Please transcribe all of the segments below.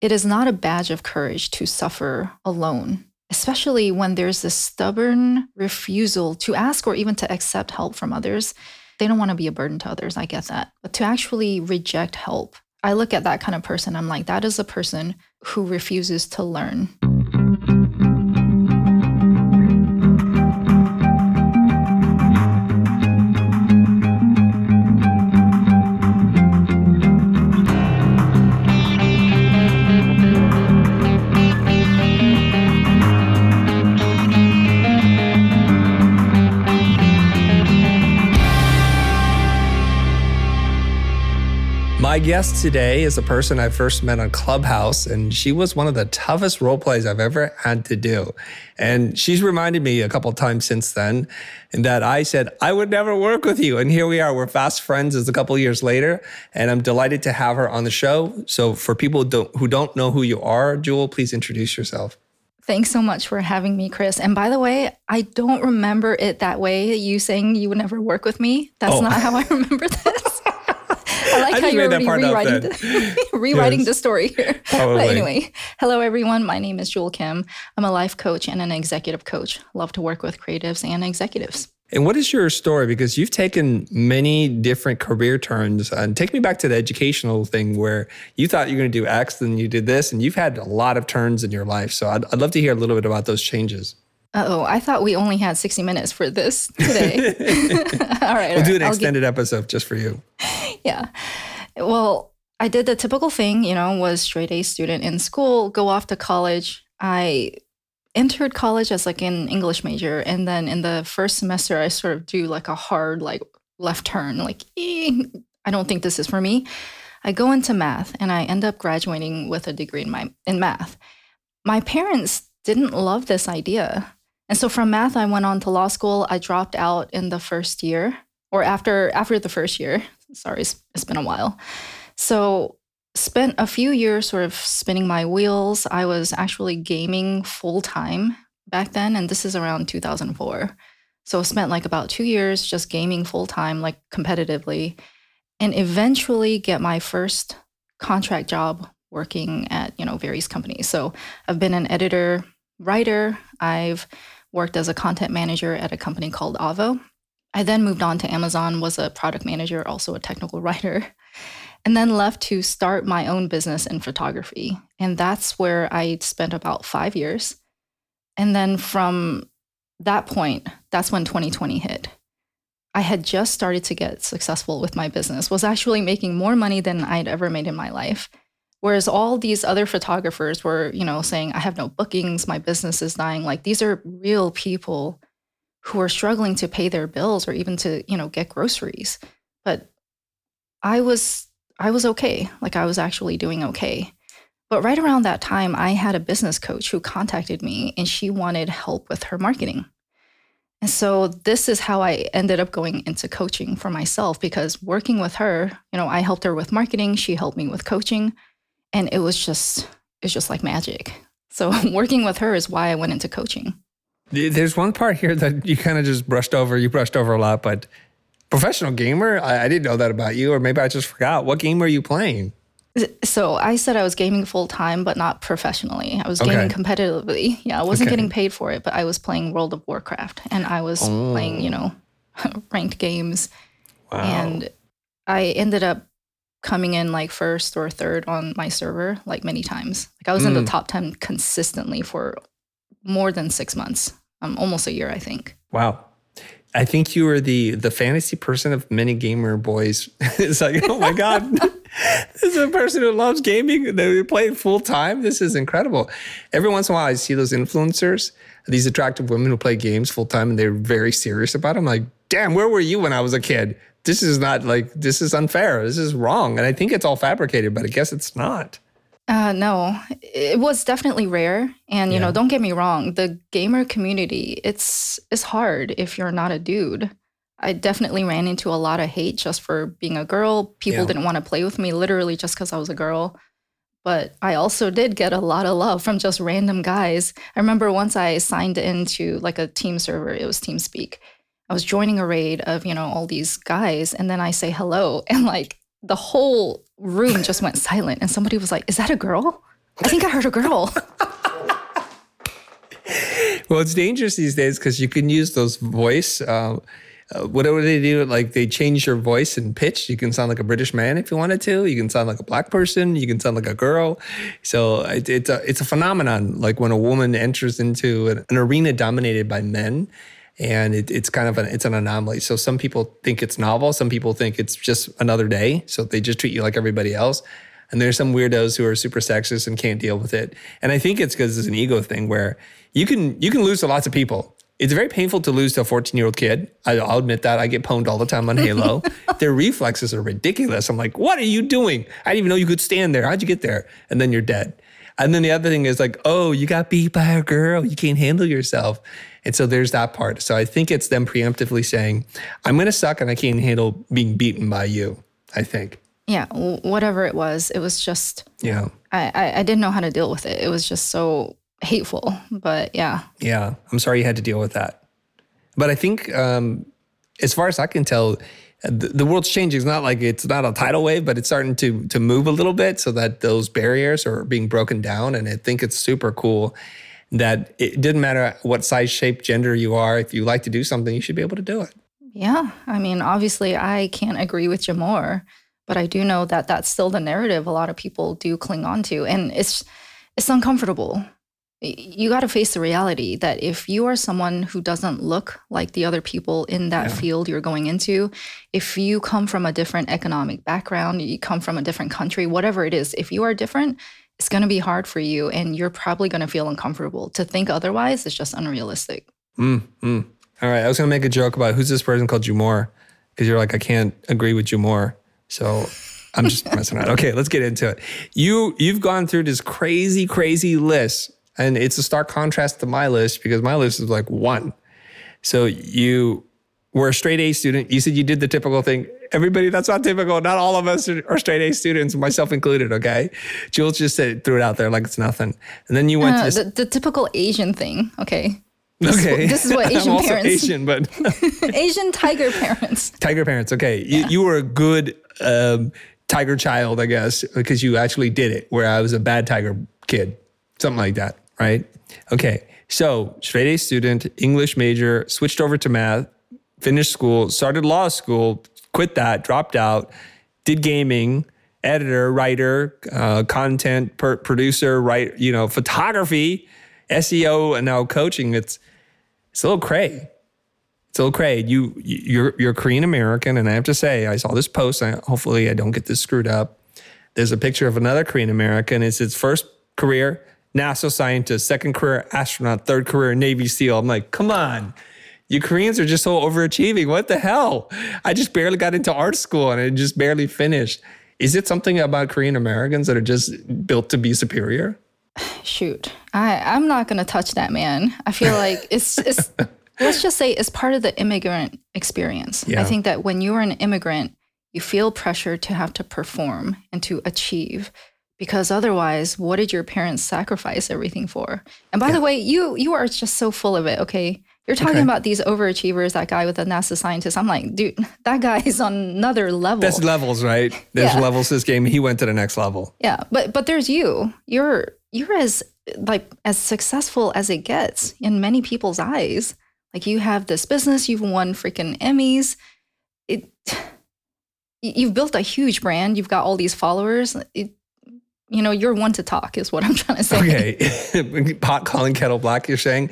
it is not a badge of courage to suffer alone, especially when there's this stubborn refusal to ask or even to accept help from others. They don't want to be a burden to others. I get that. But to actually reject help, I look at that kind of person. I'm like, that is a person who refuses to learn. My guest today is a person I first met on Clubhouse, and she was one of the toughest role plays I've ever had to do. And she's reminded me a couple times since then, and that I said I would never work with you. And here we are, we're fast friends. It's a couple years later, and I'm delighted to have her on the show. So, for people who don't, who don't know who you are, Jule, please introduce yourself. Thanks so much for having me, Chris. And by the way, I don't remember it that way. You saying you would never work with me. That's oh. not how I remember this. I like I how you're already rewriting, the, rewriting yes. the story here. Probably. But anyway, hello everyone. My name is Jule Kim. I'm a life coach and an executive coach. Love to work with creatives and executives. And what is your story? Because you've taken many different career turns. And take me back to the educational thing where you thought you were going to do X, then you did this, and you've had a lot of turns in your life. So I'd, I'd love to hear a little bit about those changes. Oh, I thought we only had 60 minutes for this today. all right. We'll all do an extended get... episode just for you. Yeah. Well, I did the typical thing, you know, was straight A student in school, go off to college. I entered college as like an English major. And then in the first semester, I sort of do like a hard, like left turn, like, eh, I don't think this is for me. I go into math and I end up graduating with a degree in my in math. My parents didn't love this idea. And so from math, I went on to law school. I dropped out in the first year or after after the first year. Sorry, it's, been a while. So spent a few years sort of spinning my wheels. I was actually gaming full time back then, and this is around 2004. So spent like about two years just gaming full time, like competitively, and eventually get my first contract job working at you know various companies. So I've been an editor, writer. I've worked as a content manager at a company called Avvo. I then moved on to Amazon, was a product manager, also a technical writer, and then left to start my own business in photography. And that's where I spent about five years. And then from that point, that's when 2020 hit. I had just started to get successful with my business, was actually making more money than I'd ever made in my life. Whereas all these other photographers were, you know, saying, I have no bookings, my business is dying. Like these are real people who are struggling to pay their bills or even to, you know, get groceries. But I was I was okay. Like I was actually doing okay. But right around that time, I had a business coach who contacted me and she wanted help with her marketing. And so this is how I ended up going into coaching for myself because working with her, you know, I helped her with marketing, she helped me with coaching, and it was just it's just like magic. So working with her is why I went into coaching. There's one part here that you kind of just brushed over. You brushed over a lot, but professional gamer, I, I, didn't know that about you, or maybe I just forgot. What game were you playing? So I said I was gaming full time, but not professionally. I was gaming okay. competitively. Yeah, I wasn't okay. getting paid for it, but I was playing World of Warcraft, and I was oh. playing, you know, ranked games. Wow. And I ended up coming in like first or third on my server like many times. Like I was mm. in the mm. top 10 consistently for more than 6 months. Um almost a year I think. Wow. I think you were the the fantasy person of many gamer boys. it's like, oh my god, this is a person who loves gaming. That they play full time. This is incredible. Every once in a while, I see those influencers, these attractive women who play games full time, and they're very serious about. It. I'm like, damn, where were you when I was a kid? This is not like this is unfair. This is wrong. And I think it's all fabricated, but I guess it's not. Uh, no, it was definitely rare. And you yeah. know, don't get me wrong, the gamer community, it's it's hard if you're not a dude. I definitely ran into a lot of hate just for being a girl. People yeah. didn't want to play with me literally just because I was a girl. But I also did get a lot of love from just random guys. I remember once I signed into like a team server, it was TeamSpeak. I was joining a raid of, you know, all these guys. And then I say hello. And like the whole room just went silent. And somebody was like, Is that a girl? I think I heard a girl. well, it's dangerous these days because you can use those voice. Uh, uh, whatever they do, like they change your voice and pitch. You can sound like a British man if you wanted to. You can sound like a black person. You can sound like a girl. So it, it's a it's a phenomenon. Like when a woman enters into an, an arena dominated by men, and it, it's kind of an it's an anomaly. So some people think it's novel. Some people think it's just another day. So they just treat you like everybody else. And there's some weirdos who are super sexist and can't deal with it. And I think it's because it's an ego thing where you can you can lose to lots of people it's very painful to lose to a 14 year old kid. I, will admit that. I get pwned all the time on Halo. Their reflexes are ridiculous. I'm like, what are you doing? I didn't even know you could stand there. How'd you get there? And then you're dead. And then the other thing is like, oh, you got beat by a girl. You can't handle yourself. And so there's that part. So I think it's them preemptively saying, I'm going to suck and I can't handle being beaten by you, I think. Yeah, whatever it was, it was just, yeah. I, I, I didn't know how to deal with it. It was just so hateful. But yeah. Yeah. I'm sorry you had to deal with that. But I think, um, as far as I can tell, the, the world's changing. It's not like it's not a tidal wave, but it's starting to to move a little bit so that those barriers are being broken down. And I think it's super cool that it didn't matter what size, shape, gender you are. If you like to do something, you should be able to do it. Yeah. I mean, obviously, I can't agree with you more, but I do know that that's still the narrative a lot of people do cling on to. And it's, it's uncomfortable you got to face the reality that if you are someone who doesn't look like the other people in that yeah. field you're going into, if you come from a different economic background, you come from a different country, whatever it is, if you are different, it's going to be hard for you and you're probably going to feel uncomfortable. To think otherwise is just unrealistic. Mm, mm. All right. I was going to make a joke about who's this person called you more? because you're like, I can't agree with you more. So I'm just messing around. Okay, let's get into it. You you've gone through this crazy, crazy list and it's a stark contrast to my list because my list is like one. So you were a straight A student. You said you did the typical thing. Everybody, that's not typical. Not all of us are, straight A students, myself included. Okay. Jules just said, threw it out there like it's nothing. And then you went uh, to the, the, typical Asian thing. Okay. This okay. Is, this is what Asian I'm parents. Asian, but Asian tiger parents. Tiger parents. Okay. Yeah. You, you were a good um, tiger child, I guess, because you actually did it, where I was a bad tiger kid, something like that right? Okay, so straight A student, English major, switched over to math, finished school, started law school, quit that, dropped out, did gaming, editor, writer, uh, content per- producer, write, you know, photography, SEO, and now coaching. It's it's a little cray. It's a little cray. You you're you're Korean American, and I have to say, I saw this post. Hopefully, I don't get this screwed up. There's a picture of another Korean American. It's his first career NASA scientist, second career astronaut, third career Navy SEAL. I'm like, come on. You Koreans are just so overachieving. What the hell? I just barely got into art school and I just barely finished. Is it something about Korean Americans that are just built to be superior? Shoot, I, I'm not going to touch that man. I feel like it's, it's let's just say it's part of the immigrant experience. Yeah. I think that when you're an immigrant, you feel pressure to have to perform and to achieve because otherwise what did your parents sacrifice everything for and by yeah. the way you you are just so full of it okay you're talking okay. about these overachievers that guy with the nasa scientist i'm like dude that guy is on another level there's levels right there's yeah. levels this game he went to the next level yeah but but there's you you're you're as like as successful as it gets in many people's eyes like you have this business you've won freaking emmys it you've built a huge brand you've got all these followers it, you know, you're one to talk, is what I'm trying to say. Okay. Pot calling kettle black, you're saying.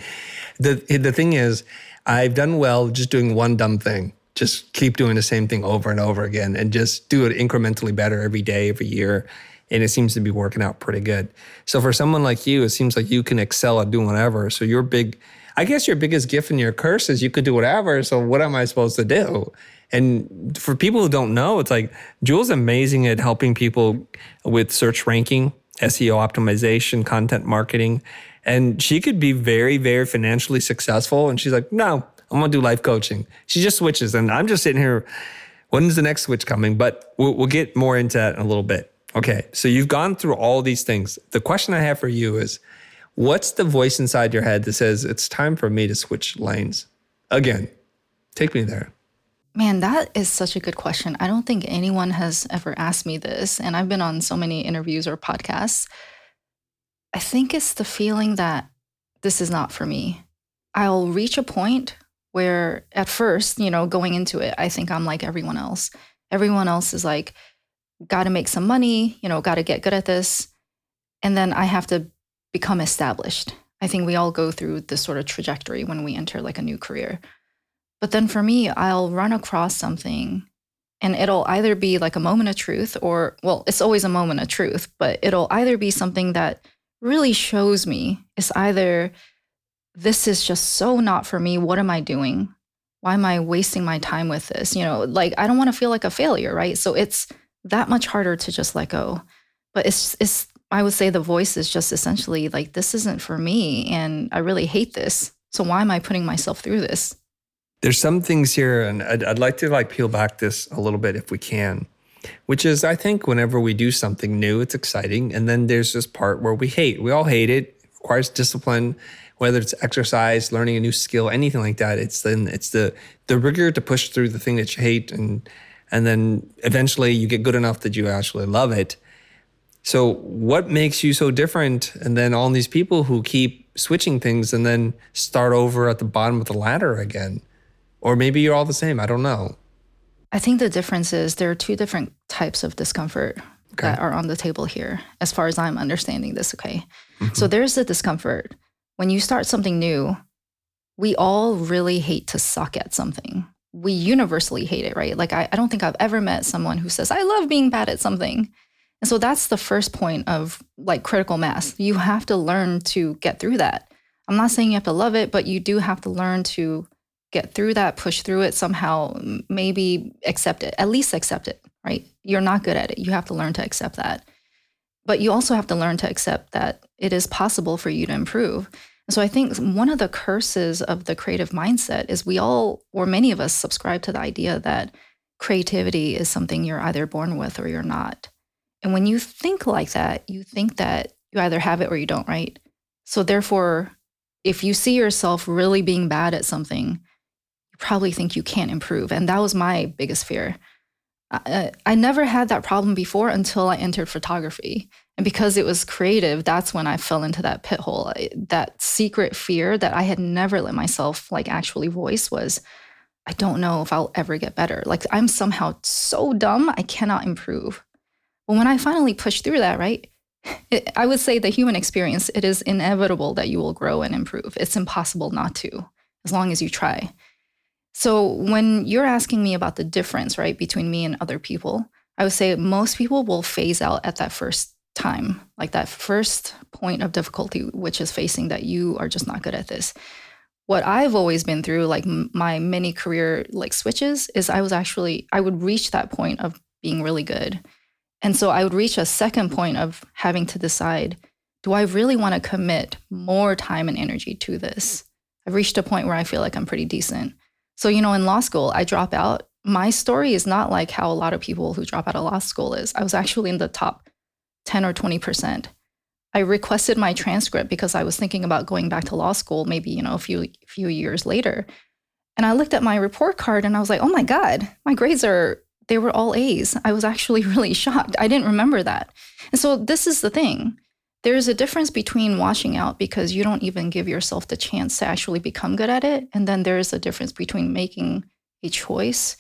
The, the thing is, I've done well just doing one dumb thing. Just keep doing the same thing over and over again and just do it incrementally better every day, every year. And it seems to be working out pretty good. So for someone like you, it seems like you can excel at doing whatever. So your big, I guess your biggest gift and your curse is you could do whatever. So what am I supposed to do? And for people who don't know, it's like Jules amazing at helping people with search ranking, SEO optimization, content marketing. And she could be very, very financially successful. And she's like, no, I'm gonna do life coaching. She just switches. And I'm just sitting here, when's the next switch coming? But we'll, we'll get more into that in a little bit. Okay, so you've gone through all these things. The question I have for you is what's the voice inside your head that says it's time for me to switch lanes? Again, take me there. Man, that is such a good question. I don't think anyone has ever asked me this. And I've been on so many interviews or podcasts. I think it's the feeling that this is not for me. I'll reach a point where at first, you know, going into it, I think I'm like everyone else. Everyone else is like, got to make some money, you know, got to get good at this. And then I have to become established. I think we all go through this sort of trajectory when we enter like a new career. But then for me, I'll run across something and it'll either be like a moment of truth or, well, it's always a moment of truth, but it'll either be something that really shows me it's either this is just so not for me. What am I doing? Why am I wasting my time with this? You know, like I don't want to feel like a failure, right? So it's that much harder to just let go. But it's it's I would say the voice is just essentially like this isn't for me and I really hate this. So why am I putting myself through this? There's some things here and I'd, I'd like to like peel back this a little bit if we can. Which is I think whenever we do something new, it's exciting and then there's this part where we hate. We all hate it. it requires discipline whether it's exercise, learning a new skill, anything like that. It's then it's the the rigor to push through the thing that you hate, and and then eventually you get good enough that you actually love it. So what makes you so different? And then all these people who keep switching things and then start over at the bottom of the ladder again, or maybe you're all the same. I don't know. I think the difference is there are two different types of discomfort okay. that are on the table here, as far as I'm understanding this. Okay. Mm-hmm. So there's the discomfort when you start something new, we all really hate to suck at something. We universally hate it, right? Like, I, I don't think I've ever met someone who says, I love being bad at something. And so that's the first point of like critical mass. You have to learn to get through that. I'm not saying you have to love it, but you do have to learn to get through that, push through it somehow, maybe accept it, at least accept it, right? You're not good at it. You have to learn to accept that. But you also have to learn to accept that it is possible for you to improve. So I think one of the curses of the creative mindset is we all, or many of us, subscribe to the idea that creativity is something you're either born with or you're not. And when you think like that, you think that you either have it or you don't, right? So therefore, if you see yourself really being bad at something, you probably think you can't improve. And that was my biggest fear. I, uh, I never had that problem before until I entered photography. And because it was creative, that's when I fell into that pit hole. That secret fear that I had never let myself like actually voice was I don't know if I'll ever get better. Like I'm somehow so dumb, I cannot improve. But when I finally pushed through that, right? It, I would say the human experience, it is inevitable that you will grow and improve. It's impossible not to, as long as you try. So when you're asking me about the difference, right, between me and other people, I would say most people will phase out at that first time, like that first point of difficulty, which is facing that you are just not good at this. What I've always been through, like my many career like switches, is I was actually I would reach that point of being really good, and so I would reach a second point of having to decide: Do I really want to commit more time and energy to this? I've reached a point where I feel like I'm pretty decent so, you know, in law school, I drop out. My story is not like how a lot of people who drop out of law school is. I was actually in the top 10 or 20%. I requested my transcript because I was thinking about going back to law school maybe, you know, a few few years later. And I looked at my report card and I was like, "Oh my god, my grades are they were all A's." I was actually really shocked. I didn't remember that. And so this is the thing there's a difference between washing out because you don't even give yourself the chance to actually become good at it. And then there's a difference between making a choice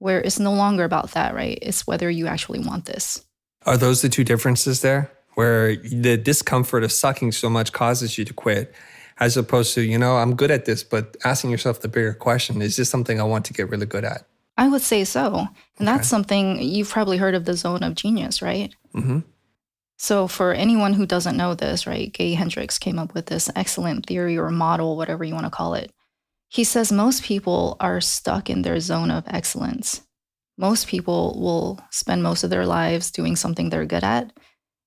where it's no longer about that, right? It's whether you actually want this. Are those the two differences there? Where the discomfort of sucking so much causes you to quit, as opposed to, you know, I'm good at this, but asking yourself the bigger question is this something I want to get really good at? I would say so. And okay. that's something you've probably heard of the zone of genius, right? Mm-hmm. So, for anyone who doesn't know this, right, Gay Hendricks came up with this excellent theory or model, whatever you want to call it. He says most people are stuck in their zone of excellence. Most people will spend most of their lives doing something they're good at,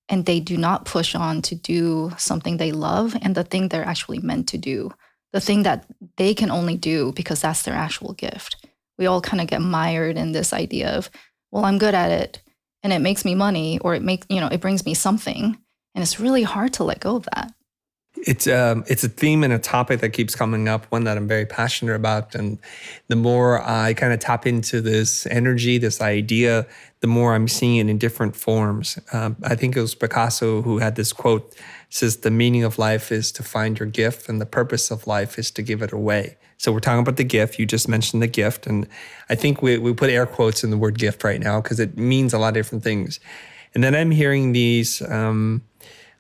and they do not push on to do something they love and the thing they're actually meant to do, the thing that they can only do because that's their actual gift. We all kind of get mired in this idea of, well, I'm good at it and it makes me money or it makes you know it brings me something and it's really hard to let go of that It's um, it's a theme and a topic that keeps coming up, one that I'm very passionate about. And the more I kind of tap into this energy, this idea, the more I'm seeing it in different forms. Um, I think it was Picasso who had this quote says the meaning of life is to find your gift and the purpose of life is to give it away. So we're talking about the gift. You just mentioned the gift. And I think we, we put air quotes in the word gift right now because it means a lot of different things. And then I'm hearing these, um,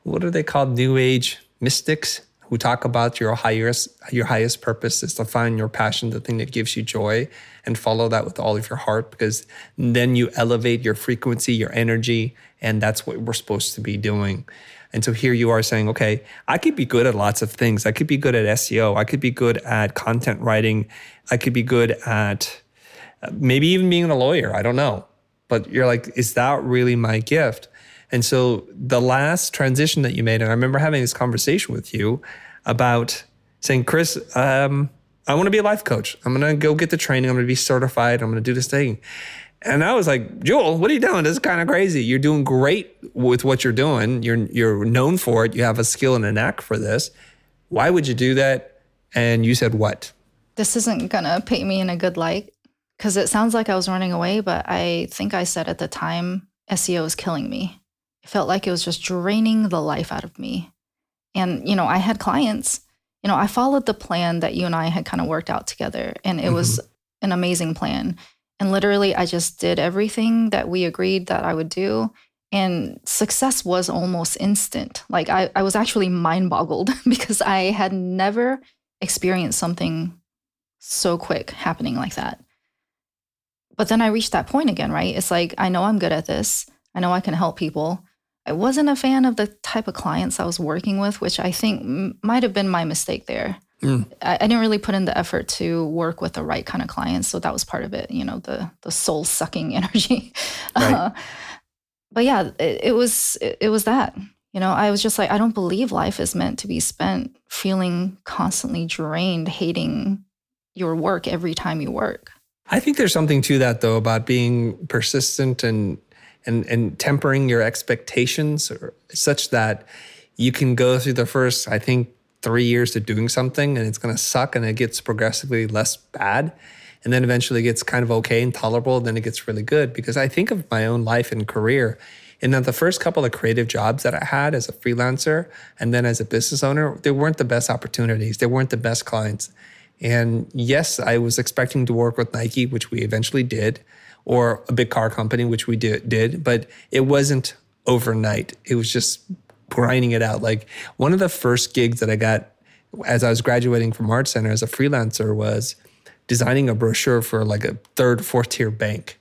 what are they called? New age mystics who talk about your highest your highest purpose is to find your passion, the thing that gives you joy, and follow that with all of your heart because then you elevate your frequency, your energy, and that's what we're supposed to be doing. And so here you are saying, okay, I could be good at lots of things. I could be good at SEO. I could be good at content writing. I could be good at uh, maybe even being a lawyer. I don't know. But you're like, is that really my gift? And so the last transition that you made, and I remember having this conversation with you about saying, Chris, um, I want to be a life coach. I'm going to go get the training. I'm going to be certified. I'm going to do this thing. And I was like, Jule, what are you doing? This is kind of crazy. You're doing great with what you're doing. You're you're known for it. You have a skill and a knack for this. Why would you do that? And you said what? This isn't gonna paint me in a good light because it sounds like I was running away, but I think I said at the time SEO is killing me. It felt like it was just draining the life out of me. And, you know, I had clients, you know, I followed the plan that you and I had kind of worked out together, and it mm-hmm. was an amazing plan. And literally, I just did everything that we agreed that I would do. And success was almost instant. Like, I, I was actually mind boggled because I had never experienced something so quick happening like that. But then I reached that point again, right? It's like, I know I'm good at this. I know I can help people. I wasn't a fan of the type of clients I was working with, which I think m- might have been my mistake there. Mm. I, I, didn't really put in the effort to work with the right kind of clients, so that was part of it. You know, the the soul sucking energy. Right. Uh, but yeah, it, it was it, it was that. You know, I was just like, I don't believe life is meant to be spent feeling constantly drained, hating your work every time you work. I think there's something to that though about being persistent and and and tempering your expectations such that you can go through the first, I think, three years to doing something and it's going to suck and it gets progressively less bad. And then eventually gets kind of okay and tolerable and then it gets really good. Because i think of my own life and career and that the first couple of creative jobs that i had as a freelancer and then as a business owner they weren't the best opportunities. They weren't the best clients. And yes i was expecting to work with nike which we eventually did or a big car company which we did, did but it wasn't overnight. It was just grinding it out. Like one of the first gigs that I got as I was graduating from Art Center as a freelancer was designing a brochure for like a third, fourth tier bank.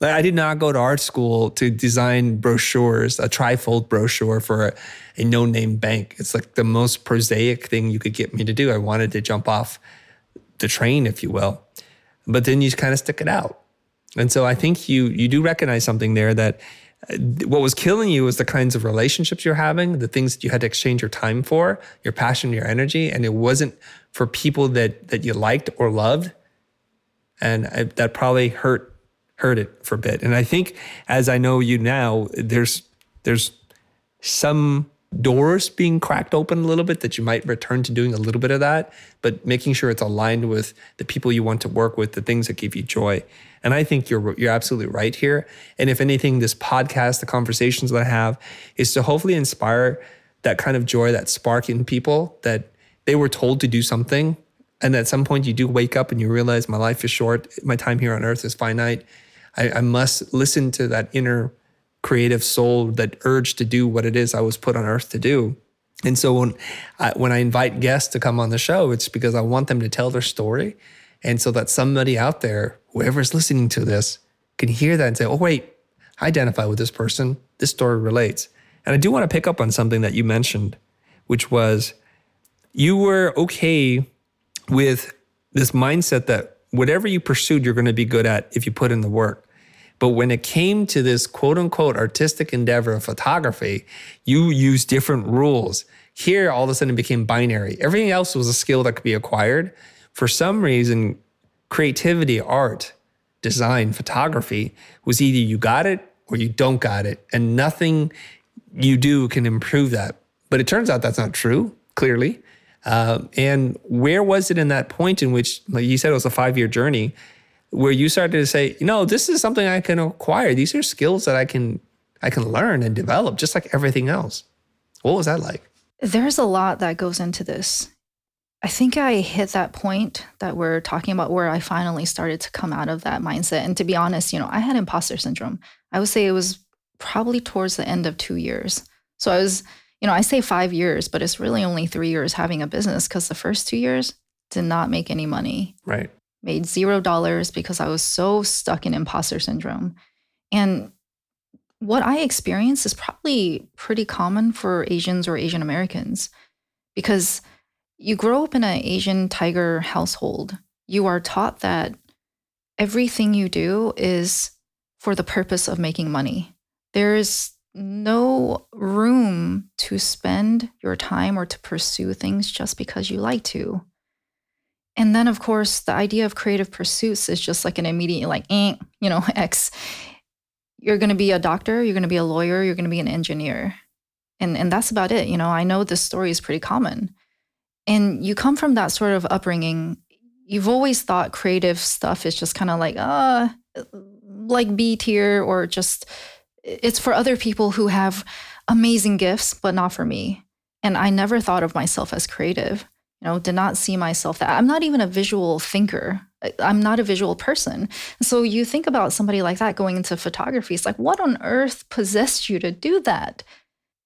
Like I did not go to art school to design brochures, a trifold brochure for a, a no name bank. It's like the most prosaic thing you could get me to do. I wanted to jump off the train, if you will. But then you kind of stick it out. And so I think you you do recognize something there that what was killing you was the kinds of relationships you're having, the things that you had to exchange your time for, your passion, your energy, and it wasn't for people that that you liked or loved, and I, that probably hurt hurt it for a bit. And I think, as I know you now, there's there's some doors being cracked open a little bit that you might return to doing a little bit of that, but making sure it's aligned with the people you want to work with, the things that give you joy. And I think you're you're absolutely right here. And if anything, this podcast, the conversations that I have, is to hopefully inspire that kind of joy, that spark in people that they were told to do something. And at some point you do wake up and you realize my life is short, my time here on earth is finite. I, I must listen to that inner creative soul, that urge to do what it is I was put on earth to do. And so when I, when I invite guests to come on the show, it's because I want them to tell their story, and so that somebody out there, whoever's listening to this, can hear that and say, "Oh, wait, I identify with this person. This story relates." And I do want to pick up on something that you mentioned, which was you were okay with this mindset that whatever you pursued, you're going to be good at if you put in the work. But when it came to this quote unquote artistic endeavor of photography, you used different rules. Here, all of a sudden, it became binary. Everything else was a skill that could be acquired. For some reason, creativity, art, design, photography was either you got it or you don't got it. And nothing you do can improve that. But it turns out that's not true. clearly. Um, and where was it in that point in which, like you said, it was a five year journey where you started to say, you know, this is something I can acquire. These are skills that I can I can learn and develop just like everything else. What was that like? There's a lot that goes into this. I think I hit that point that we're talking about where I finally started to come out of that mindset. And to be honest, you know, I had imposter syndrome. I would say it was probably towards the end of two years. So I was, you know, I say five years, but it's really only three years having a business because the first two years did not make any money. Right. Made zero dollars because I was so stuck in imposter syndrome. And what I experienced is probably pretty common for Asians or Asian Americans because you grow up in an Asian tiger household. You are taught that everything you do is for the purpose of making money. There is no room to spend your time or to pursue things just because you like to. And then, of course, the idea of creative pursuits is just like an immediate, like, eh, you know, X you're going to be a doctor, you're going to be a lawyer, you're going to be an engineer. And, and that's about it. You know, I know this story is pretty common. And you come from that sort of upbringing. You've always thought creative stuff is just kind of like, uh, like B tier or just, it's for other people who have amazing gifts, but not for me. And I never thought of myself as creative, you know, did not see myself that I'm not even a visual thinker. I'm not a visual person. So you think about somebody like that going into photography. It's like, what on earth possessed you to do that?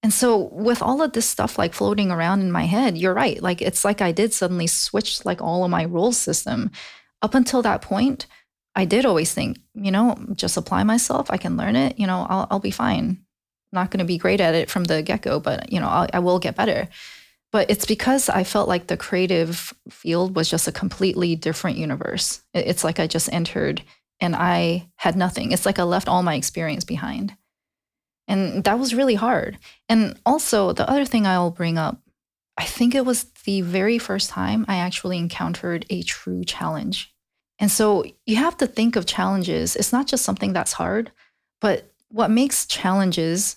And so with all of this stuff like floating around in my head, you're right. Like it's like I did suddenly switch like all of my role system. Up until that point, I did always think, you know, just apply myself. I can learn it. You know, I'll, I'll be fine. Not going to be great at it from the get go, but you know, I'll, I will get better. But it's because I felt like the creative field was just a completely different universe. It's like I just entered and I had nothing. It's like I left all my experience behind. And that was really hard. And also, the other thing I'll bring up, I think it was the very first time I actually encountered a true challenge. And so you have to think of challenges. It's not just something that's hard, but what makes challenges,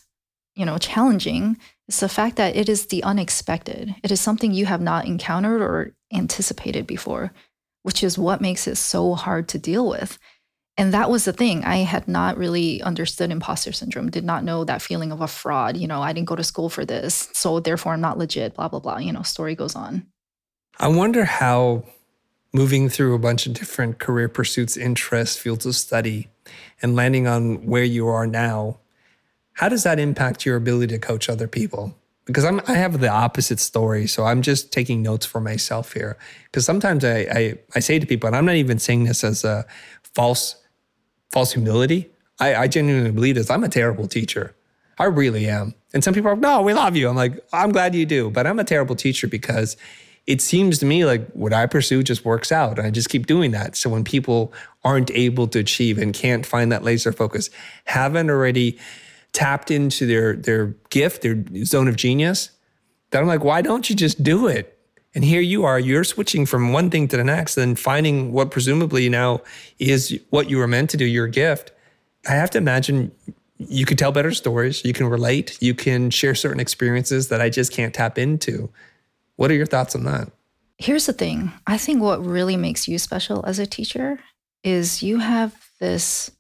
you know, challenging is the fact that it is the unexpected. It is something you have not encountered or anticipated before, which is what makes it so hard to deal with. And that was the thing. I had not really understood imposter syndrome, did not know that feeling of a fraud. You know, I didn't go to school for this. So therefore, I'm not legit, blah, blah, blah. You know, story goes on. I wonder how moving through a bunch of different career pursuits, interests, fields of study, and landing on where you are now how does that impact your ability to coach other people? Because I'm, I have the opposite story. So I'm just taking notes for myself here. Because sometimes I, I, I say to people, and I'm not even saying this as a false, false humility. I, I genuinely believe this. I'm a terrible teacher. I really am. And some people are, no, we love you. I'm like, I'm glad you do. But I'm a terrible teacher because it seems to me like what I pursue just works out. And I just keep doing that. So when people aren't able to achieve and can't find that laser focus, haven't already tapped into their their gift, their zone of genius, that I'm like, why don't you just do it? And here you are, you're switching from one thing to the next, and finding what presumably now is what you were meant to do, your gift. I have to imagine you could tell better stories, you can relate, you can share certain experiences that I just can't tap into. What are your thoughts on that? Here's the thing I think what really makes you special as a teacher is you have this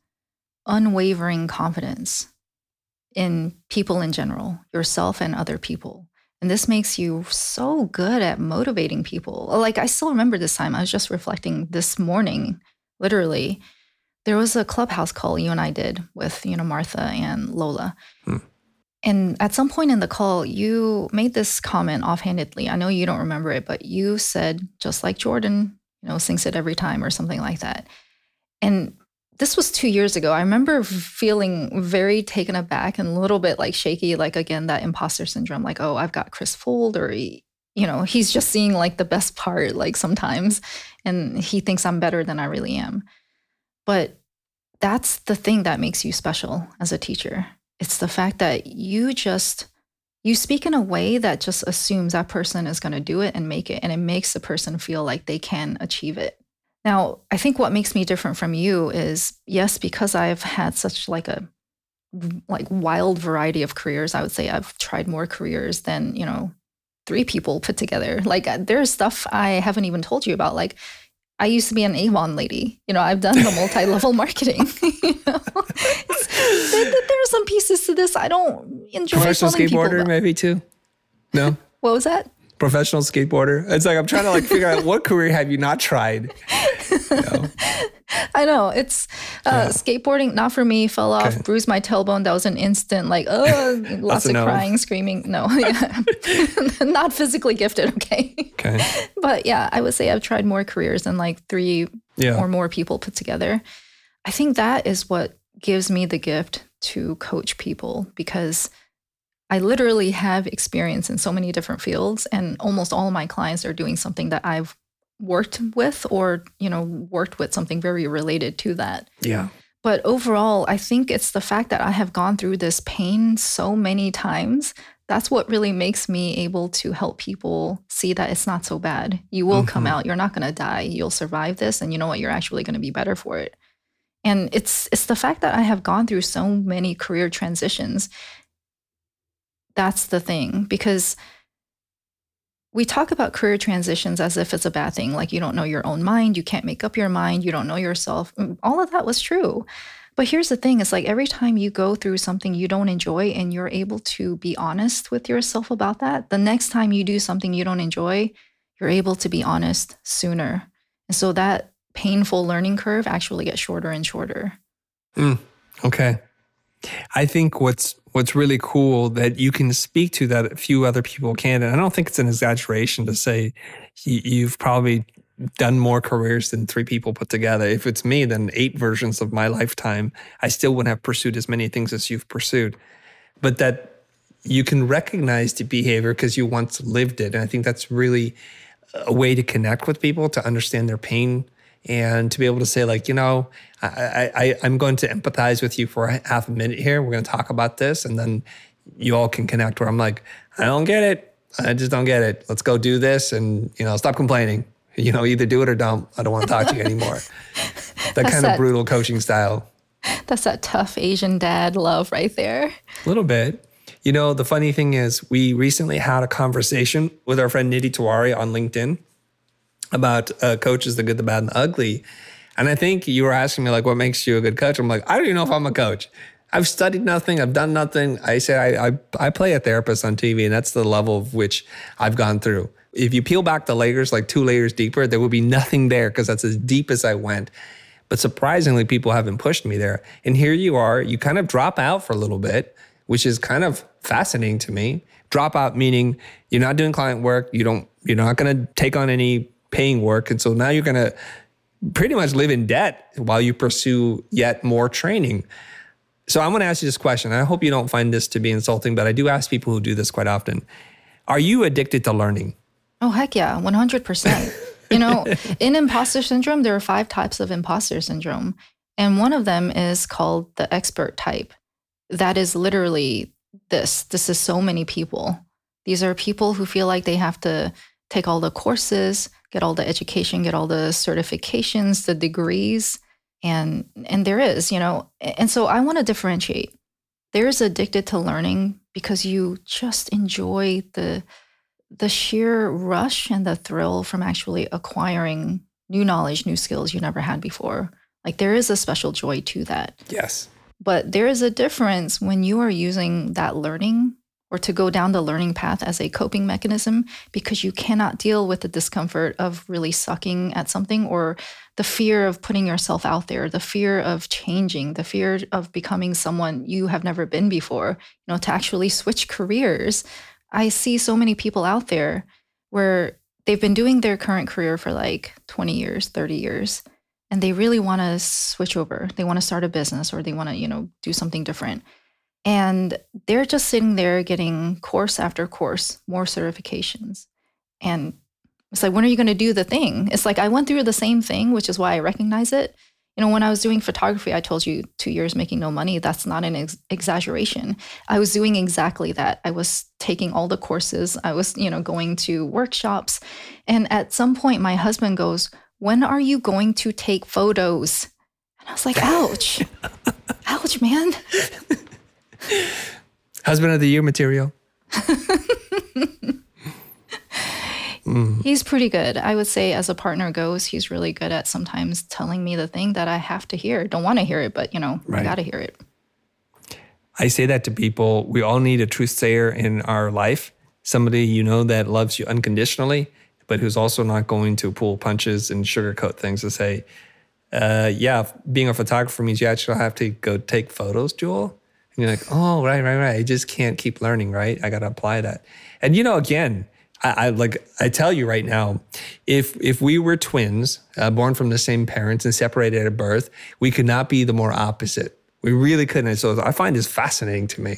unwavering confidence in people in general, yourself and other people. And this makes you so good at motivating people. Like, I still remember this time, I was just reflecting this morning, literally. There was a clubhouse call you and I did with, you know, Martha and Lola. Hmm. And at some point in the call, you made this comment offhandedly. I know you don't remember it, but you said, just like Jordan, you know, sings it every time or something like that. And this was two years ago. I remember feeling very taken aback and a little bit like shaky, like again, that imposter syndrome, like, oh, I've got Chris fooled, or, you know, he's just seeing like the best part, like sometimes, and he thinks I'm better than I really am. But that's the thing that makes you special as a teacher. It's the fact that you just, you speak in a way that just assumes that person is going to do it and make it, and it makes the person feel like they can achieve it. Now, I think what makes me different from you is yes, because I've had such like a like wild variety of careers. I would say I've tried more careers than, you know, three people put together. Like uh, there's stuff I haven't even told you about. Like I used to be an Avon lady. You know, I've done the multi-level marketing. you know? there, there, are some pieces to this I don't enjoy. Professional skateboarder, maybe too. No. what was that? Professional skateboarder. It's like I'm trying to like figure out what career have you not tried. You know? I know it's uh, yeah. skateboarding. Not for me. Fell off, okay. bruised my tailbone. That was an instant, like, oh, lots of no. crying, screaming. No, not physically gifted. Okay. Okay. But yeah, I would say I've tried more careers than like three yeah. or more people put together. I think that is what gives me the gift to coach people because I literally have experience in so many different fields, and almost all of my clients are doing something that I've worked with or you know worked with something very related to that. Yeah. But overall i think it's the fact that i have gone through this pain so many times that's what really makes me able to help people see that it's not so bad. You will mm-hmm. come out you're not going to die you'll survive this and you know what? You're actually going to be better for it. And it's it's the fact that i have gone through so many career transitions that's the thing because we talk about career transitions as if it's a bad thing, like you don't know your own mind, you can't make up your mind, you don't know yourself. Mm, all of that was true. But here's the thing it's like every time you go through something you don't enjoy and you're able to be honest with yourself about that, the next time you do something you don't enjoy, you're able to be honest sooner. And so that painful learning curve actually gets shorter and shorter. Mm, okay. I think what's what's really cool that you can speak to that a few other people can. And I don't think it's an exaggeration to say you've probably done more careers than three people put together. If it's me, then eight versions of my lifetime, I still wouldn't have pursued as many things as you've pursued. But that you can recognize the behavior because you once lived it. And I think that's really a way to connect with people, to understand their pain and to be able to say like you know I, I i'm going to empathize with you for half a minute here. We're going to talk about this and then you all can connect where i'm like i don't get it. I just don't get it. Let's go do this and you know stop complaining. You know either do it or don't. I don't want to talk to you anymore. That kind that, of brutal coaching style. That's that tough asian dad love right there. A little bit. You know the funny thing is we recently had a conversation with our friend nidhi tiwari on linkedin about uh, coaches, the good, the bad, and the ugly. And I think you were asking me like, what makes you a good coach? I'm like, I don't even know if I'm a coach. I've studied nothing. I've done nothing. I say I, I, I play a therapist on TV, and that's the level of which I've gone through. If you peel back the layers, like two layers deeper, there would be nothing there because that's as deep as I went. But surprisingly, people haven't pushed me there. And here you are, you kind of drop out for a little bit, which is kind of fascinating to me. Drop out meaning you're not doing client work, you don't, you're not going to take on any paying work. And so now you're going to pretty much live in debt while you pursue yet more training. So I'm going to ask you this question. I hope you don't find this to be insulting, but I do ask people who do this quite often. Are you addicted to learning? Oh, heck yeah, 100%. you know, in imposter syndrome, there are five types of imposter syndrome. And one of them is called the expert type. That is literally this. This is so many people. These are people who feel like they have to take all the courses, get all the education, get all the certifications, the degrees, and and there is, you know, and so I want to differentiate. There's addicted to learning because you just enjoy the the sheer rush and the thrill from actually acquiring new knowledge, new skills you never had before. Like there is a special joy to that. Yes. But there is a difference when you are using that learning or to go down the learning path as a coping mechanism because you cannot deal with the discomfort of really sucking at something or the fear of putting yourself out there, the fear of changing, the fear of becoming someone you have never been before, you know, to actually switch careers. I see so many people out there where they've been doing their current career for like 20 years, 30 years, and they really want to switch over. They want to start a business or they want to, you know, do something different and they're just sitting there getting course after course, more certifications. And it's like, when are you going to do the thing? It's like I went through the same thing, which is why I recognize it. You know, when I was doing photography, I told you two years making no money. That's not an ex- exaggeration. I was doing exactly that. I was taking all the courses, I was, you know, going to workshops. And at some point, my husband goes, When are you going to take photos? And I was like, Ouch, ouch, man. Husband of the year material. Mm. He's pretty good. I would say, as a partner goes, he's really good at sometimes telling me the thing that I have to hear. Don't want to hear it, but you know, Right. I got to hear it. I say that to people. We all need a truth sayer in our life, somebody you know that loves you unconditionally, but who's also not going to pull punches and sugarcoat things to say, uh, yeah, being a photographer means you actually have to go take photos, Jule. And you're like, oh, right, right, right. I just can't keep learning, right? I got to apply that. And you know, again, I, I like I tell you right now, if if we were twins, uh, born from the same parents and separated at birth, we could not be the more opposite. We really couldn't. So I find this fascinating to me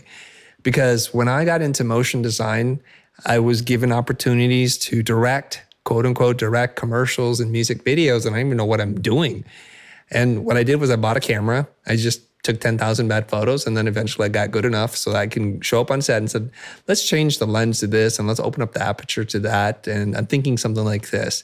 because when I got into motion design, I was given opportunities to direct, quote unquote, direct commercials and music videos, and I don't even know what I'm doing. And what I did was I bought a camera. I just took 10,000 bad photos and then eventually I got good enough so that I can show up on set and said, let's change the lens to this and let's open up the aperture to that. And I'm thinking something like this.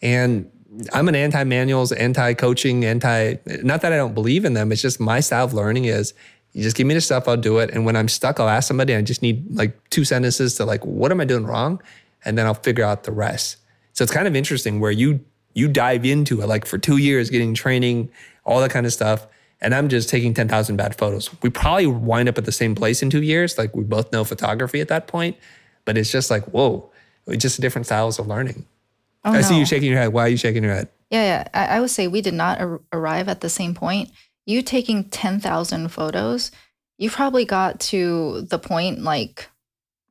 And I'm an anti manuals, anti coaching, anti, not that I don't believe in them. It's just my style of learning is you just give me the stuff, I'll do it. And when I'm stuck, I'll ask somebody. I just need like two sentences to like, what am I doing wrong? And then I'll figure out the rest. So it's kind of interesting where you you dive into it like for two years, getting training, all that kind of stuff. And I'm just taking 10,000 bad photos. We probably wind up at the same place in two years. Like we both know photography at that point, but it's just like, whoa, it's just different styles of learning. Oh, I see you shaking your head. Why are you shaking your head? Yeah, yeah. I, I would say we did not ar- arrive at the same point. You taking 10,000 photos, you probably got to the point like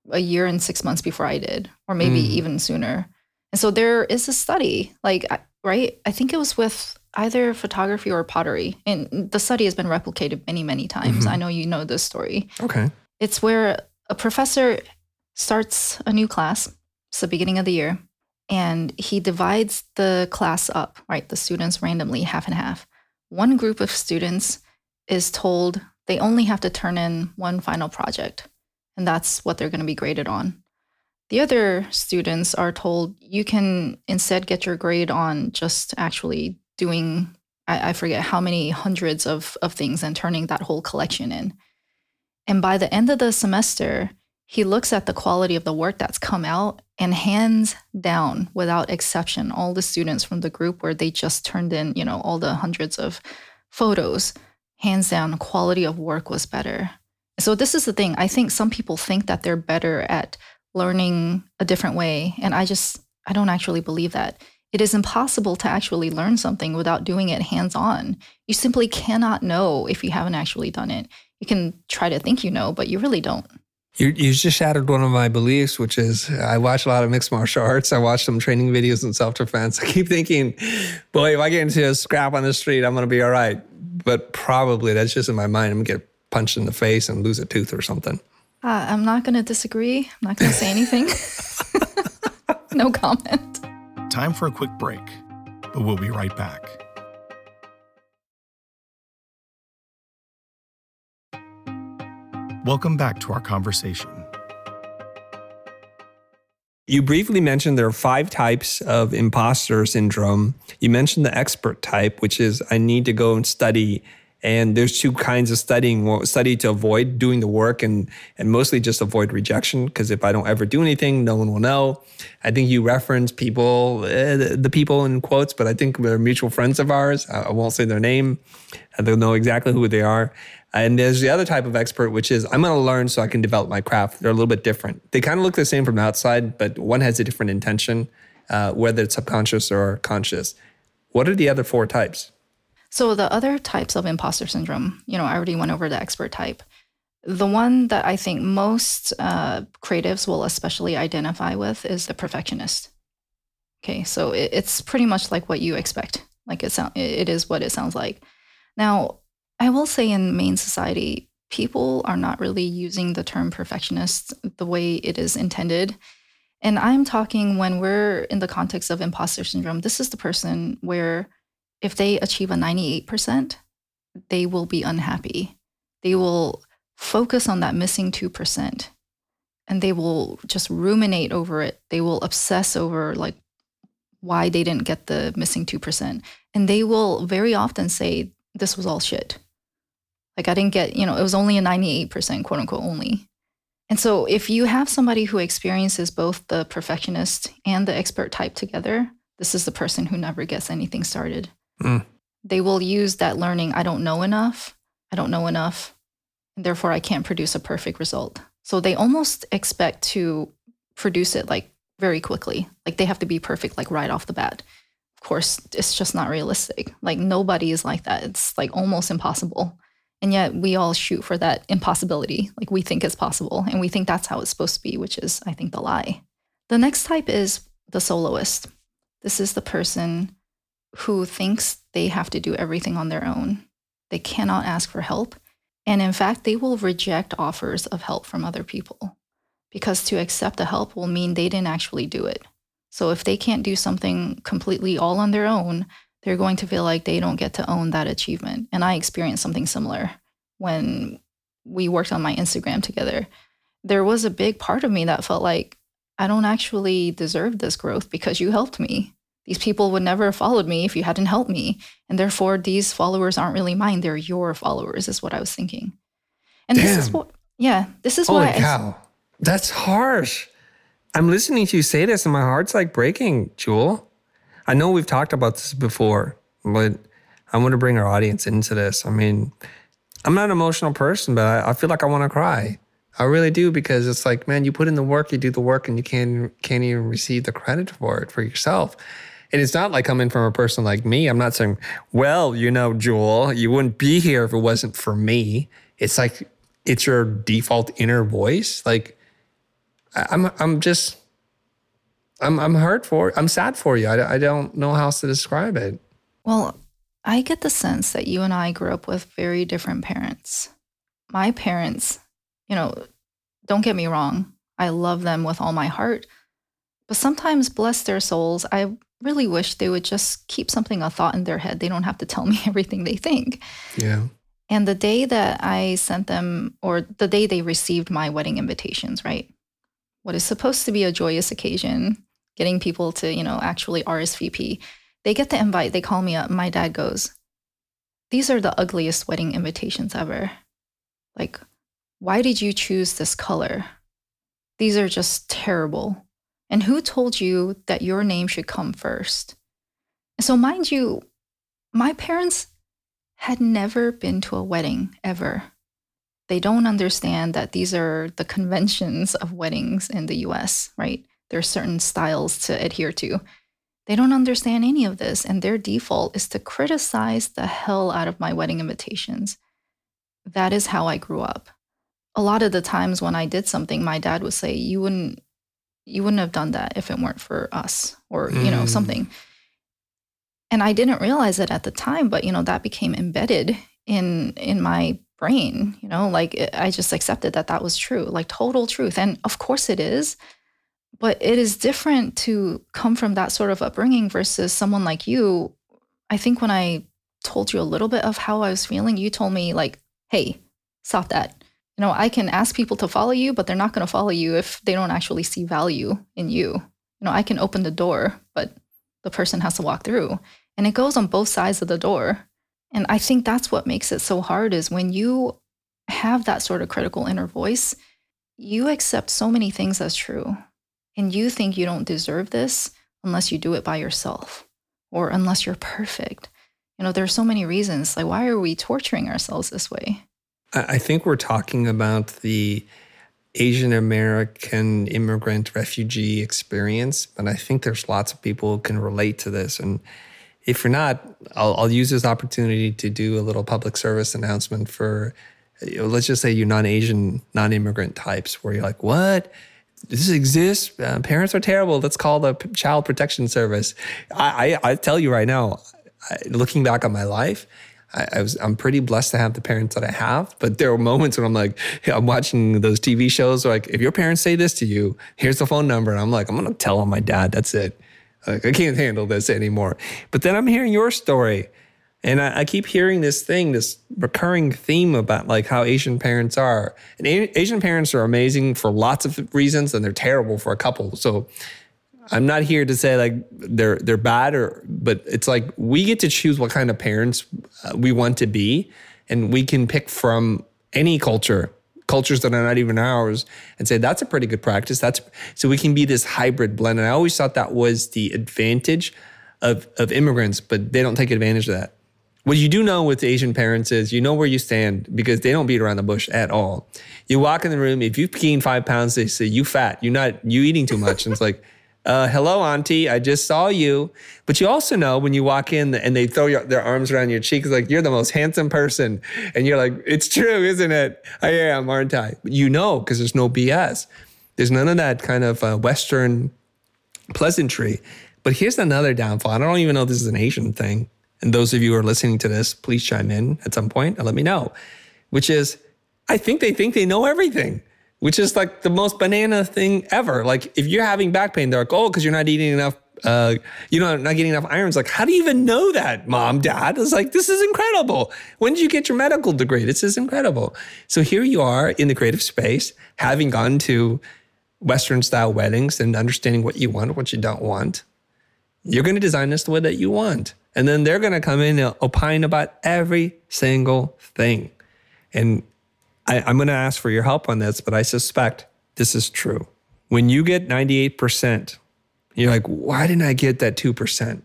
a year and six months before I did, or maybe Mm. even sooner. And so there is a study, like, right? I think it was with either photography or pottery. And the study has been replicated many, many times. Mhm. I know you know this story. Okay. It's where a professor starts a new class. It's the beginning of the year. And he divides the class up, right? The students randomly, half and half. One group of students is told they only have to turn in one final project, and that's what they're going to be graded on. The other students are told you can instead get your grade on just actually doing, I, I forget how many hundreds of, of things and turning that whole collection in. And by the end of the semester, he looks at the quality of the work that's come out and hands down, without exception, all the students from the group where they just turned in, you know, all the hundreds of photos, hands down, quality of work was better. So this is the thing. I think some people think that they're better at learning a different way. And I just, I don't actually believe that. It is impossible to actually learn something without doing it hands on. You simply cannot know if you haven't actually done it. You can try to think you know, but you really don't. You, you just shattered one of my beliefs, which is I watch a lot of mixed martial arts. I watch some training videos in self defense. I keep thinking, boy, if I get into a scrap on the street, I'm going to be all right. But probably that's just in my mind. I'm going to get punched in the face and lose a tooth or something. Uh, I'm not going to disagree. I'm not going to say anything. no comment. Time for a quick break, but we'll be right back. Welcome back to our conversation. You briefly mentioned there are five types of imposter syndrome. You mentioned the expert type, which is I need to go and study. And there's two kinds of studying: study to avoid doing the work, and and mostly just avoid rejection. Because if I don't ever do anything, no one will know. I think you reference people, uh, the, people in quotes, but I think they're mutual friends of ours. I, I won't say their name. They'll know exactly who they are. And there's the other type of expert, which is I'm going to learn so I can develop my craft. They're a little bit different. They kind of look the same from the outside, but one has a different intention, uh, whether it's subconscious or conscious. What are the other four types? So the other types of imposter syndrome, you know, I already went over the expert type. The one that I think most uh, creatives will especially identify with is the perfectionist. Okay, so it, it's pretty much like what you expect. Like it sound, it is what it sounds like. Now, I will say in main society, people are not really using the term perfectionist the way it is intended. And I'm talking when we're in the context of imposter syndrome, this is the person where if they achieve a 98%, they will be unhappy. They will focus on that missing 2% and they will just ruminate over it. They will obsess over like why they didn't get the missing 2%. And they will very often say, this was all shit. Like I didn't get, you know, it was only a 98%, quote unquote, only. And so, if you have somebody who experiences both the perfectionist and the expert type together, this is the person who never gets anything started. Mm. They will use that learning I don't know enough, I don't know enough, and therefore I can't produce a perfect result. So, they almost expect to produce it like very quickly. Like they have to be perfect, like right off the bat. Of course, it's just not realistic. Like nobody is like that. It's like almost impossible. And yet we all shoot for that impossibility. Like we think it's possible and we think that's how it's supposed to be, which is, I think, the lie. The next type is the soloist. This is the person who thinks they have to do everything on their own. They cannot ask for help. And in fact, they will reject offers of help from other people because to accept the help will mean they didn't actually do it. So if they can't do something completely all on their own, they're going to feel like they don't get to own that achievement. And I experienced something similar when we worked on my Instagram together. There was a big part of me that felt like I don't actually deserve this growth because you helped me. These people would never have followed me if you hadn't helped me. And therefore, these followers aren't really mine. They're your followers, is what I was thinking. And Damn. this is what, yeah, this is Holy why. I, cow. That's harsh. I'm listening to you say this and my heart's like breaking, Jule. I know we've talked about this before, but I want to bring our audience into this. I mean, I'm not an emotional person, but I, I feel like I want to cry. I really do because it's like, man, you put in the work, you do the work, and you can't can't even receive the credit for it for yourself. And it's not like coming from a person like me. I'm not saying, well, you know, Jule, you wouldn't be here if it wasn't for me. It's like it's your default inner voice. Like I'm I'm just I'm I'm hurt for I'm sad for you. I, I don't know how else to describe it. Well, I get the sense that you and I grew up with very different parents. My parents, you know, don't get me wrong, I love them with all my heart. But sometimes, bless their souls, I really wish they would just keep something a thought in their head. They don't have to tell me everything they think. Yeah. And the day that I sent them, or the day they received my wedding invitations, right? What is supposed to be a joyous occasion, getting people to, you know, actually RSVP. They get the invite, they call me up. My dad goes, These are the ugliest wedding invitations ever. Like, why did you choose this color? These are just terrible. And who told you that your name should come first? So, mind you, my parents had never been to a wedding ever. They don't understand that these are the conventions of weddings in the US, right? There are certain styles to adhere to. They don't understand any of this, and their default is to criticize the hell out of my wedding invitations. That is how I grew up. A lot of the times when I did something, my dad would say, "You wouldn't, you wouldn't have done that if it weren't for us," or you know Mm. something. And I didn't realize it at the time, but you know that became embedded in in my brain. You know, like it, I just accepted that that was true, like total truth. And of course it is, but it is different to come from that sort of upbringing versus someone like you. I think when I told you a little bit of how I was feeling, you told me like, "Hey, stop that." You know, I can ask people to follow you, but they're not going to follow you if they don't actually see value in you. You know, I can open the door, but the person has to walk through. And it goes on both sides of the door. And I think that's what makes it so hard is when you have that sort of critical inner voice, you accept so many things as true. And you think you don't deserve this unless you do it by yourself or unless you're perfect. You know, there's so many reasons. Like, why are we torturing ourselves this way? I think we're talking about the Asian American immigrant refugee experience, but I think there's lots of people who can relate to this. And if you're not, I'll, I'll use this opportunity to do a little public service announcement for, let's just say you non-Asian, non-immigrant types, where you're like, what? This exists. Uh, parents are terrible. Let's call the P- Child Protection Service. I, I, I tell you right now, I, looking back on my life, I, I was I'm pretty blessed to have the parents that I have. But there are moments when I'm like, I'm watching those TV shows. Like, if your parents say this to you, here's the phone number, and I'm like, I'm gonna tell on my dad. That's it. Like, I can't handle this anymore. But then I'm hearing your story, and I, I keep hearing this thing, this recurring theme about like how Asian parents are. And A- Asian parents are amazing for lots of reasons, and they're terrible for a couple. So I'm not here to say like they're they're bad or but it's like we get to choose what kind of parents uh, we want to be and we can pick from any culture cultures that are not even ours and say that's a pretty good practice. That's so we can be this hybrid blend. And I always thought that was the advantage of of immigrants, but they don't take advantage of that. What you do know with Asian parents is you know where you stand because they don't beat around the bush at all. You walk in the room, if you've gained five pounds, they say you fat, you're not you eating too much. And it's like, uh, hello, auntie, I just saw you. But you also know when you walk in and they throw your, their arms around your cheeks, like you're the most handsome person. And you're like, it's true, isn't it? I am, aren't I? You know, because there's no BS. There's none of that kind of uh, Western pleasantry. But here's another downfall. I don't even know if this is an Asian thing. And those of you who are listening to this, please chime in at some point and let me know, which is I think they think they know everything which is like the most banana thing ever. Like if you're having back pain, they're like, oh, because you're not eating enough, uh, you know, not getting enough irons. Like, how do you even know that, mom, dad? It's like, this is incredible. When did you get your medical degree? This is incredible. So here you are in the creative space, having gone to Western style weddings and understanding what you want, what you don't want. You're going to design this the way that you want. And then they're going to come in and opine about every single thing. And I, I'm going to ask for your help on this, but I suspect this is true. When you get 98%, you're like, why didn't I get that 2%?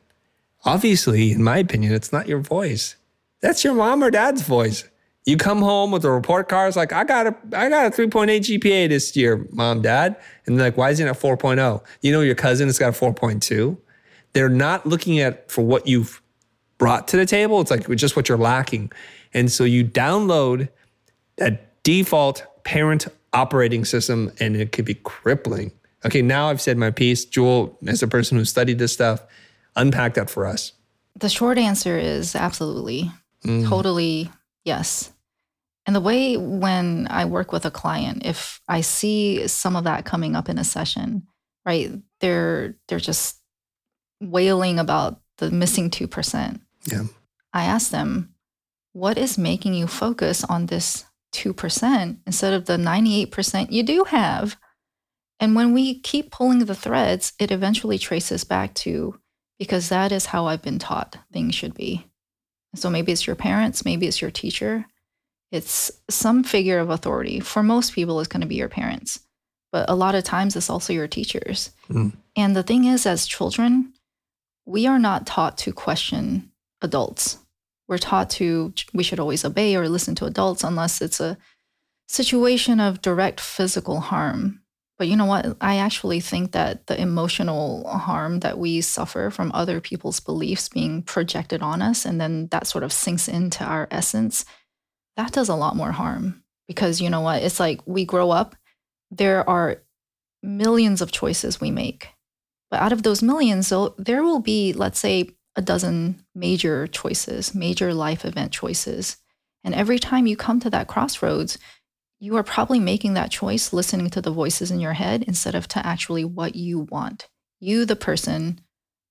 Obviously, in my opinion, it's not your voice. That's your mom or dad's voice. You come home with a report card, it's like, I got a I got a 3.8 GPA this year, mom, dad. And they're like, why isn't it at 4.0? You know your cousin has got a 4.2. They're not looking at for what you've brought to the table. It's like just what you're lacking. And so you download that default parent operating system and it could be crippling. Okay, now I've said my piece. Jule, as a person who studied this stuff, unpack that for us. The short answer is absolutely, mm. totally yes. And the way when I work with a client, if I see some of that coming up in a session, right, they're they're just wailing about the missing two percent. Yeah. I ask them, what is making you focus on this 2% instead of the 98% you do have. And when we keep pulling the threads, it eventually traces back to because that is how I've been taught things should be. So maybe it's your parents, maybe it's your teacher, it's some figure of authority. For most people, it's going to be your parents, but a lot of times it's also your teachers. Mm. And the thing is, as children, we are not taught to question adults we're taught to we should always obey or listen to adults unless it's a situation of direct physical harm. But you know what? I actually think that the emotional harm that we suffer from other people's beliefs being projected on us and then that sort of sinks into our essence that does a lot more harm. Because you know what? It's like we grow up there are millions of choices we make. But out of those millions there will be let's say a dozen major choices, major life event choices. And every time you come to that crossroads, you are probably making that choice listening to the voices in your head instead of to actually what you want. You, the person,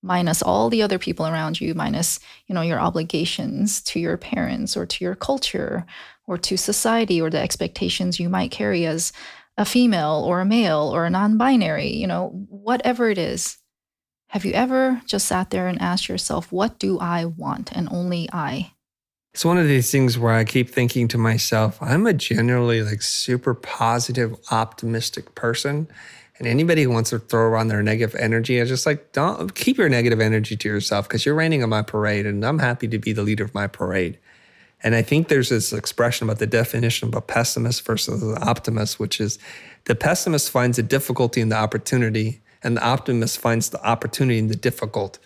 minus all the other people around you, minus, you know, your obligations to your parents or to your culture or to society or the expectations you might carry as a female or a male or a non-binary, you know, whatever it is have you ever just sat there and asked yourself, what do I want? And only I. It's one of these things where I keep thinking to myself, I'm a generally like super positive, optimistic person. And anybody who wants to throw around their negative energy, I just like, don't keep your negative energy to yourself because you're raining on my parade and I'm happy to be the leader of my parade. And I think there's this expression about the definition of a pessimist versus an optimist, which is the pessimist finds a difficulty in the opportunity and the optimist finds the opportunity in the difficult.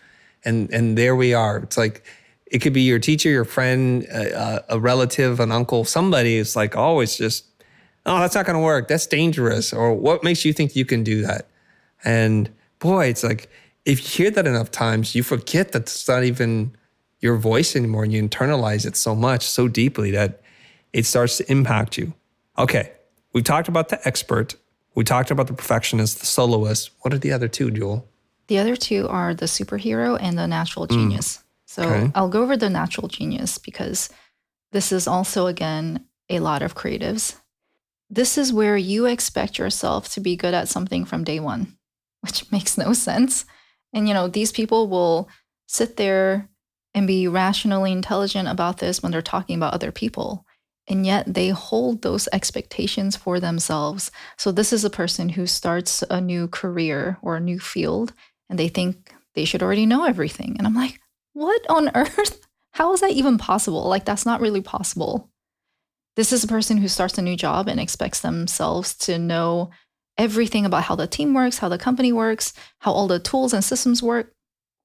And and there we are. It's like it could be your teacher, your friend, a, a relative, an uncle, somebody is like always just, oh, that's not going to work. That's dangerous. Or what makes you think you can do that? And boy, it's like if you hear that enough times, you forget that it's not even your voice anymore, and you internalize it so much, so deeply that it starts to impact you. Okay, we've talked about the expert. We talked about the perfectionist, the soloist. What are the other two, Jule? The other two are the superhero and the natural mm. genius. Mm. So okay. I'll go over the natural genius because this is also, again, a lot of creatives. This is where you expect yourself to be good at something from day one, which makes no sense. And, you know, these people will sit there and be rationally intelligent about this when they're talking about other people and yet they hold those expectations for themselves. So, this is a person who starts a new career or a new field and they think they should already know everything. And I'm like, what on earth? How is that even possible? Like, that's not really possible. This is a person who starts a new job and expects themselves to know everything about how the team works, how the company works, how all the tools and systems work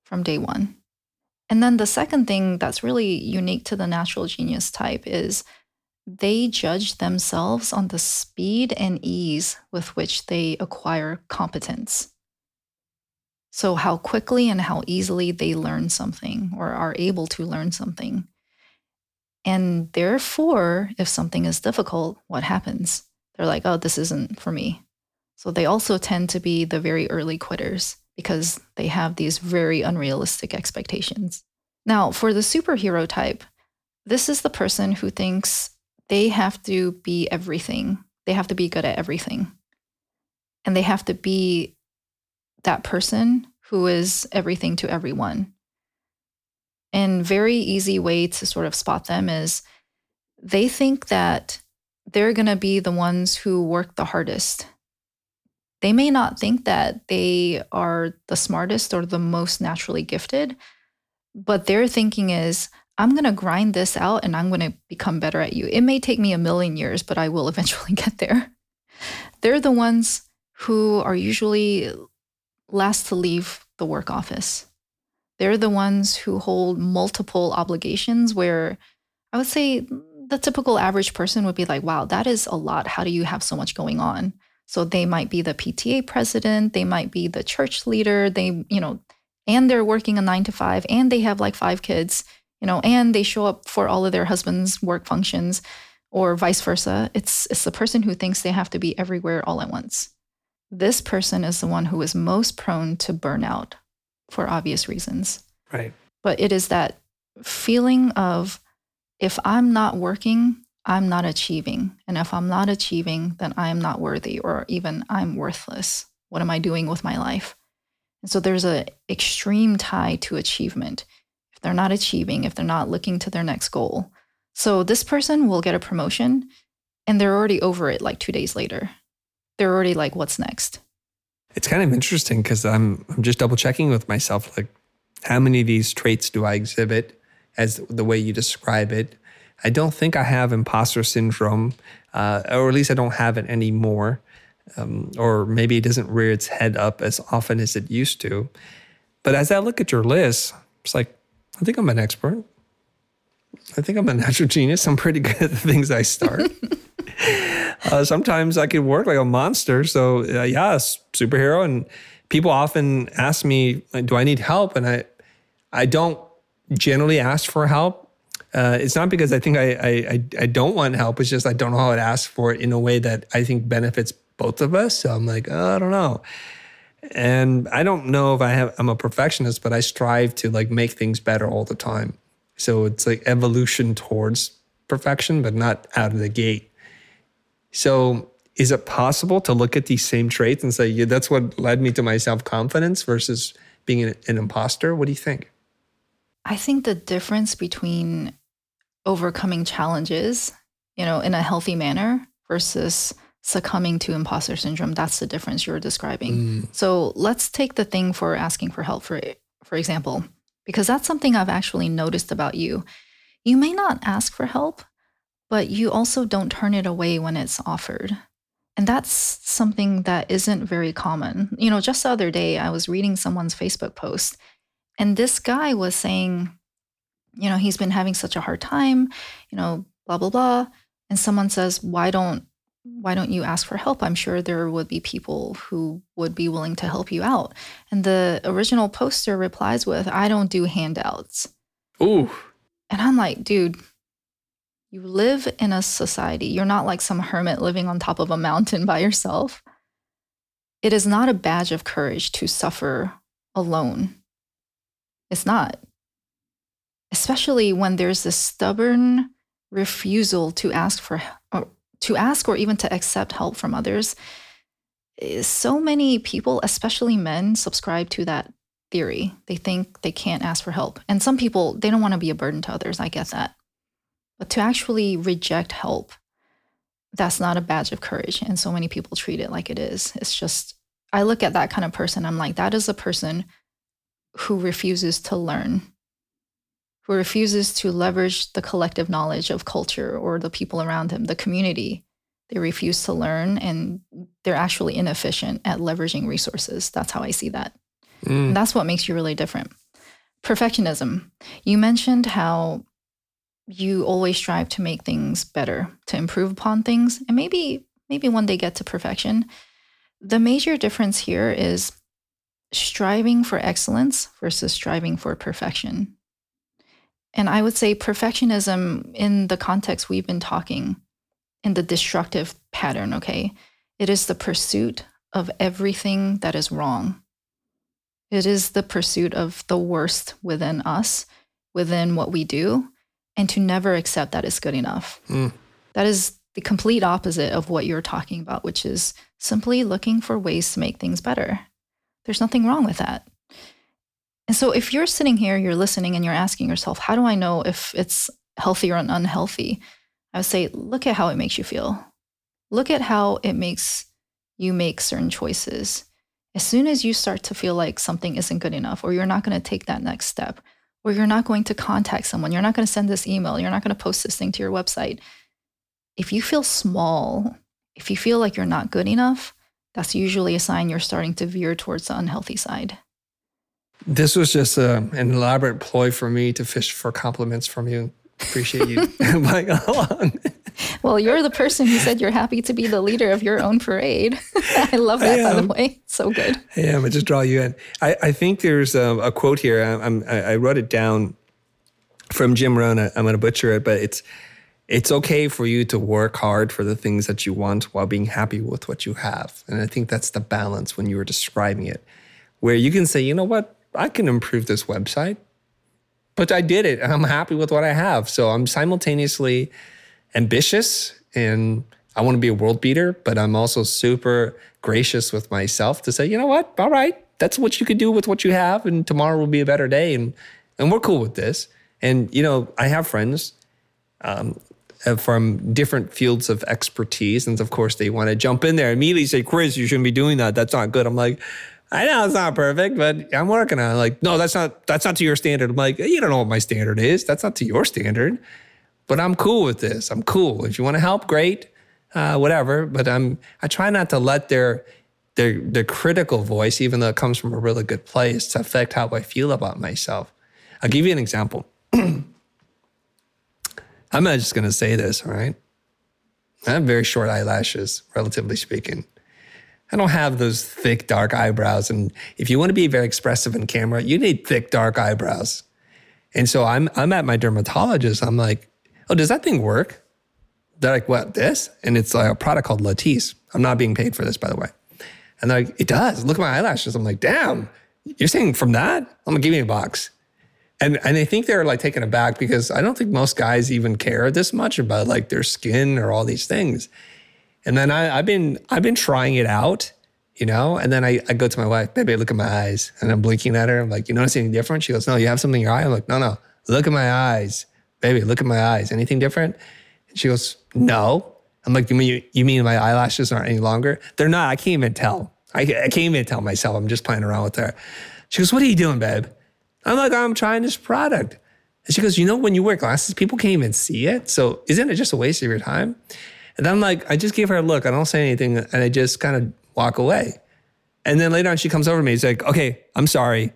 from day one. And then the second thing that's really unique to the natural genius type is they judge themselves on the speed and ease with which they acquire competence. So, how quickly and how easily they learn something or are able to learn something. And therefore, if something is difficult, what happens? They're like, oh, this isn't for me. So, they also tend to be the very early quitters because they have these very unrealistic expectations. Now, for the superhero type, this is the person who thinks they have to be everything. They have to be good at everything. And they have to be that person who is everything to everyone. And very easy way to sort of spot them is they think that they're going to be the ones who work the hardest. They may not think that they are the smartest or the most naturally gifted, but their thinking is I'm going to grind this out and I'm going to become better at you. It may take me a million years, but I will eventually get there. They're the ones who are usually last to leave the work office. They're the ones who hold multiple obligations where I would say the typical average person would be like, wow, that is a lot. How do you have so much going on? So they might be the PTA president, they might be the church leader, they, you know, and they're working a nine to five and they have like five kids you know, and they show up for all of their husband's work functions or vice versa. It's it's the person who thinks they have to be everywhere all at once. This person is the one who is most prone to burnout for obvious reasons. Right. But it is that feeling of if I'm not working, I'm not achieving. And if I'm not achieving, then I am not worthy or even I'm worthless. What am I doing with my life? And so there's an extreme tie to achievement they're not achieving, if they're not looking to their next goal. So this person will get a promotion and they're already over it like two days later. They're already like, what's next? It's kind of interesting because I'm I'm just double checking with myself like how many of these traits do I exhibit as the way you describe it. I don't think I have imposter syndrome, uh, or at least I don't have it anymore. Um, or maybe it doesn't rear its head up as often as it used to. But as I look at your list, it's like I think I'm an expert. I think I'm a natural genius. I'm pretty good at the things I start. uh, sometimes I can work like a monster. So uh, yeah, superhero. And people often ask me, like, "Do I need help?" And I, I don't generally ask for help. Uh, it's not because I think I, I I don't want help. It's just I don't know how to ask for it in a way that I think benefits both of us. So I'm like, oh, I don't know and i don't know if i have i'm a perfectionist but i strive to like make things better all the time. So it's like evolution towards perfection but not out of the gate. So is it possible to look at these same traits and say yeah, that's what led me to my self-confidence versus being an, an imposter? What do you think? I think the difference between overcoming challenges you know in a healthy manner versus succumbing to imposter syndrome that's the difference you're describing. Mm. so let's take the thing for asking for help for for example because that's something i've actually noticed about you. You may not ask for help but you also don't turn it away when it's offered. And that's something that isn't very common. You know just the other day i was reading someone's facebook post and this guy was saying you know he's been having such a hard time you know blah blah blah. And someone says why don't why don't you ask for help? I'm sure there would be people who would be willing to help you out. And the original poster replies with, I don't do handouts. Ooh. And I'm like, dude, you live in a society. You're not like some hermit living on top of a mountain by yourself. It is not a badge of courage to suffer alone. It's not. Especially when there's this stubborn refusal to ask for to ask or even to accept help from others, eh, so many people, especially men, subscribe to that theory. They think they can't ask for help. And some people, they don't want to be a burden to others. I get that. But to actually reject help, that's not a badge of courage. And so many people treat it like it is. It's just, I look at that kind of person, I'm like, that is a person who refuses to learn, who refuses to leverage the collective knowledge of culture or the people around him, the community. They refuse to learn and they're actually inefficient at leveraging resources. That's how I see that. Mm. And that's what makes you really different. Perfectionism. You mentioned how you always strive to make things better, to improve upon things, and maybe maybe one day get to perfection. The major difference here is striving for excellence versus striving for perfection. And I would say perfectionism in the context we've been talking in the destructive pattern, okay? It is the pursuit of everything that is wrong. It is the pursuit of the worst within us, within what we do, and to never accept that it's good enough. Mm. That is the complete opposite of what you're talking about, which is simply looking for ways to make things better. There's nothing wrong with that. And so if you're sitting here, you're listening, and you're asking yourself, how do I know if it's healthy or unhealthy? I would say, look at how it makes you feel. Look at how it makes you make certain choices. As soon as you start to feel like something isn't good enough, or you're not going to take that next step, or you're not going to contact someone, you're not going to send this email, you're not going to post this thing to your website. If you feel small, if you feel like you're not good enough, that's usually a sign you're starting to veer towards the unhealthy side. This was just a, an elaborate ploy for me to fish for compliments from you. Appreciate you playing along. Well, you're the person who said you're happy to be the leader of your own parade. I love that, I by the way. So good. Yeah, I. I just draw you in. I, I think there's a, a quote here. I, I, I wrote it down from Jim Rohn. I'm going to butcher it, but it's it's okay for you to work hard for the things that you want while being happy with what you have. And I think that's the balance when you were describing it, where you can say, you know what, I can improve this website, but I did it and I'm happy with what I have. So I'm simultaneously ambitious and I want to be a world beater, but I'm also super gracious with myself to say, you know what, all right, that's what you can do with what you have, and tomorrow will be a better day, and and we're cool with this. And you know, I have friends um, uh, from different fields of expertise. And of course, they want to jump in there immediately say, Chris, you shouldn't be doing that. That's not good. I'm like, I know it's not perfect, but I'm working on it. Like, no, that's not that's not to your standard. I'm like, you don't know what my standard is. That's not to your standard. But I'm cool with this. I'm cool. If you want to help, great. Uh, whatever. But I'm I try not to let their their their critical voice, even though it comes from a really good place, to affect how I feel about myself. I'll give you an example. I'm not just going to say this, all right? I have very short eyelashes, relatively speaking. I don't have those thick, dark eyebrows. And if you want to be very expressive in camera, you need thick, dark eyebrows. And so I'm I'm at my dermatologist. I'm like, oh, does that thing work? They're like, what, this? And it's like a product called Latisse. I'm not being paid for this, by the way. And they're like, it does. Look at my eyelashes. I'm like, damn, you're saying from that? I'm gonna give you a box. And and I think they're like taken aback because I don't think most guys even care this much about like their skin or all these things. And then I, I've been I've been trying it out, you know, and then I, I go to my wife, baby, look at my eyes. And I'm blinking at her. I'm like, you notice anything different? She goes, No, you have something in your eye. I'm like, no, no, look at my eyes. Baby, look at my eyes. Anything different? And she goes, No. I'm like, you mean you mean my eyelashes aren't any longer? They're not. I can't even tell. I, I can't even tell myself. I'm just playing around with her. She goes, What are you doing, babe? I'm like, I'm trying this product. And she goes, You know, when you wear glasses, people can't even see it. So isn't it just a waste of your time? And I'm like, I just gave her a look. I don't say anything. And I just kind of walk away. And then later on, she comes over to me. She's like, Okay, I'm sorry.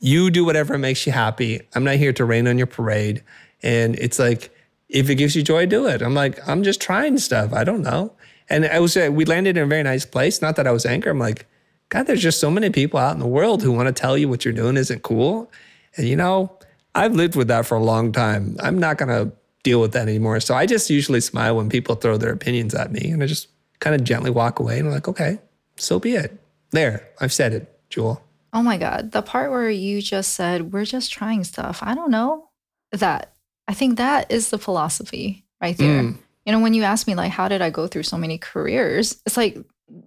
You do whatever makes you happy. I'm not here to rain on your parade. And it's like, if it gives you joy, do it. I'm like, I'm just trying stuff. I don't know. And I was, we landed in a very nice place. Not that I was angry. I'm like, God, there's just so many people out in the world who want to tell you what you're doing isn't cool. And you know, I've lived with that for a long time. I'm not going to deal with that anymore. So I just usually smile when people throw their opinions at me and I just kind of gently walk away and I'm like, okay, so be it. There, I've said it, Jule. Oh my God. The part where you just said, we're just trying stuff. I don't know that. I think that is the philosophy right there. Mm. You know, when you ask me, like, how did I go through so many careers? It's like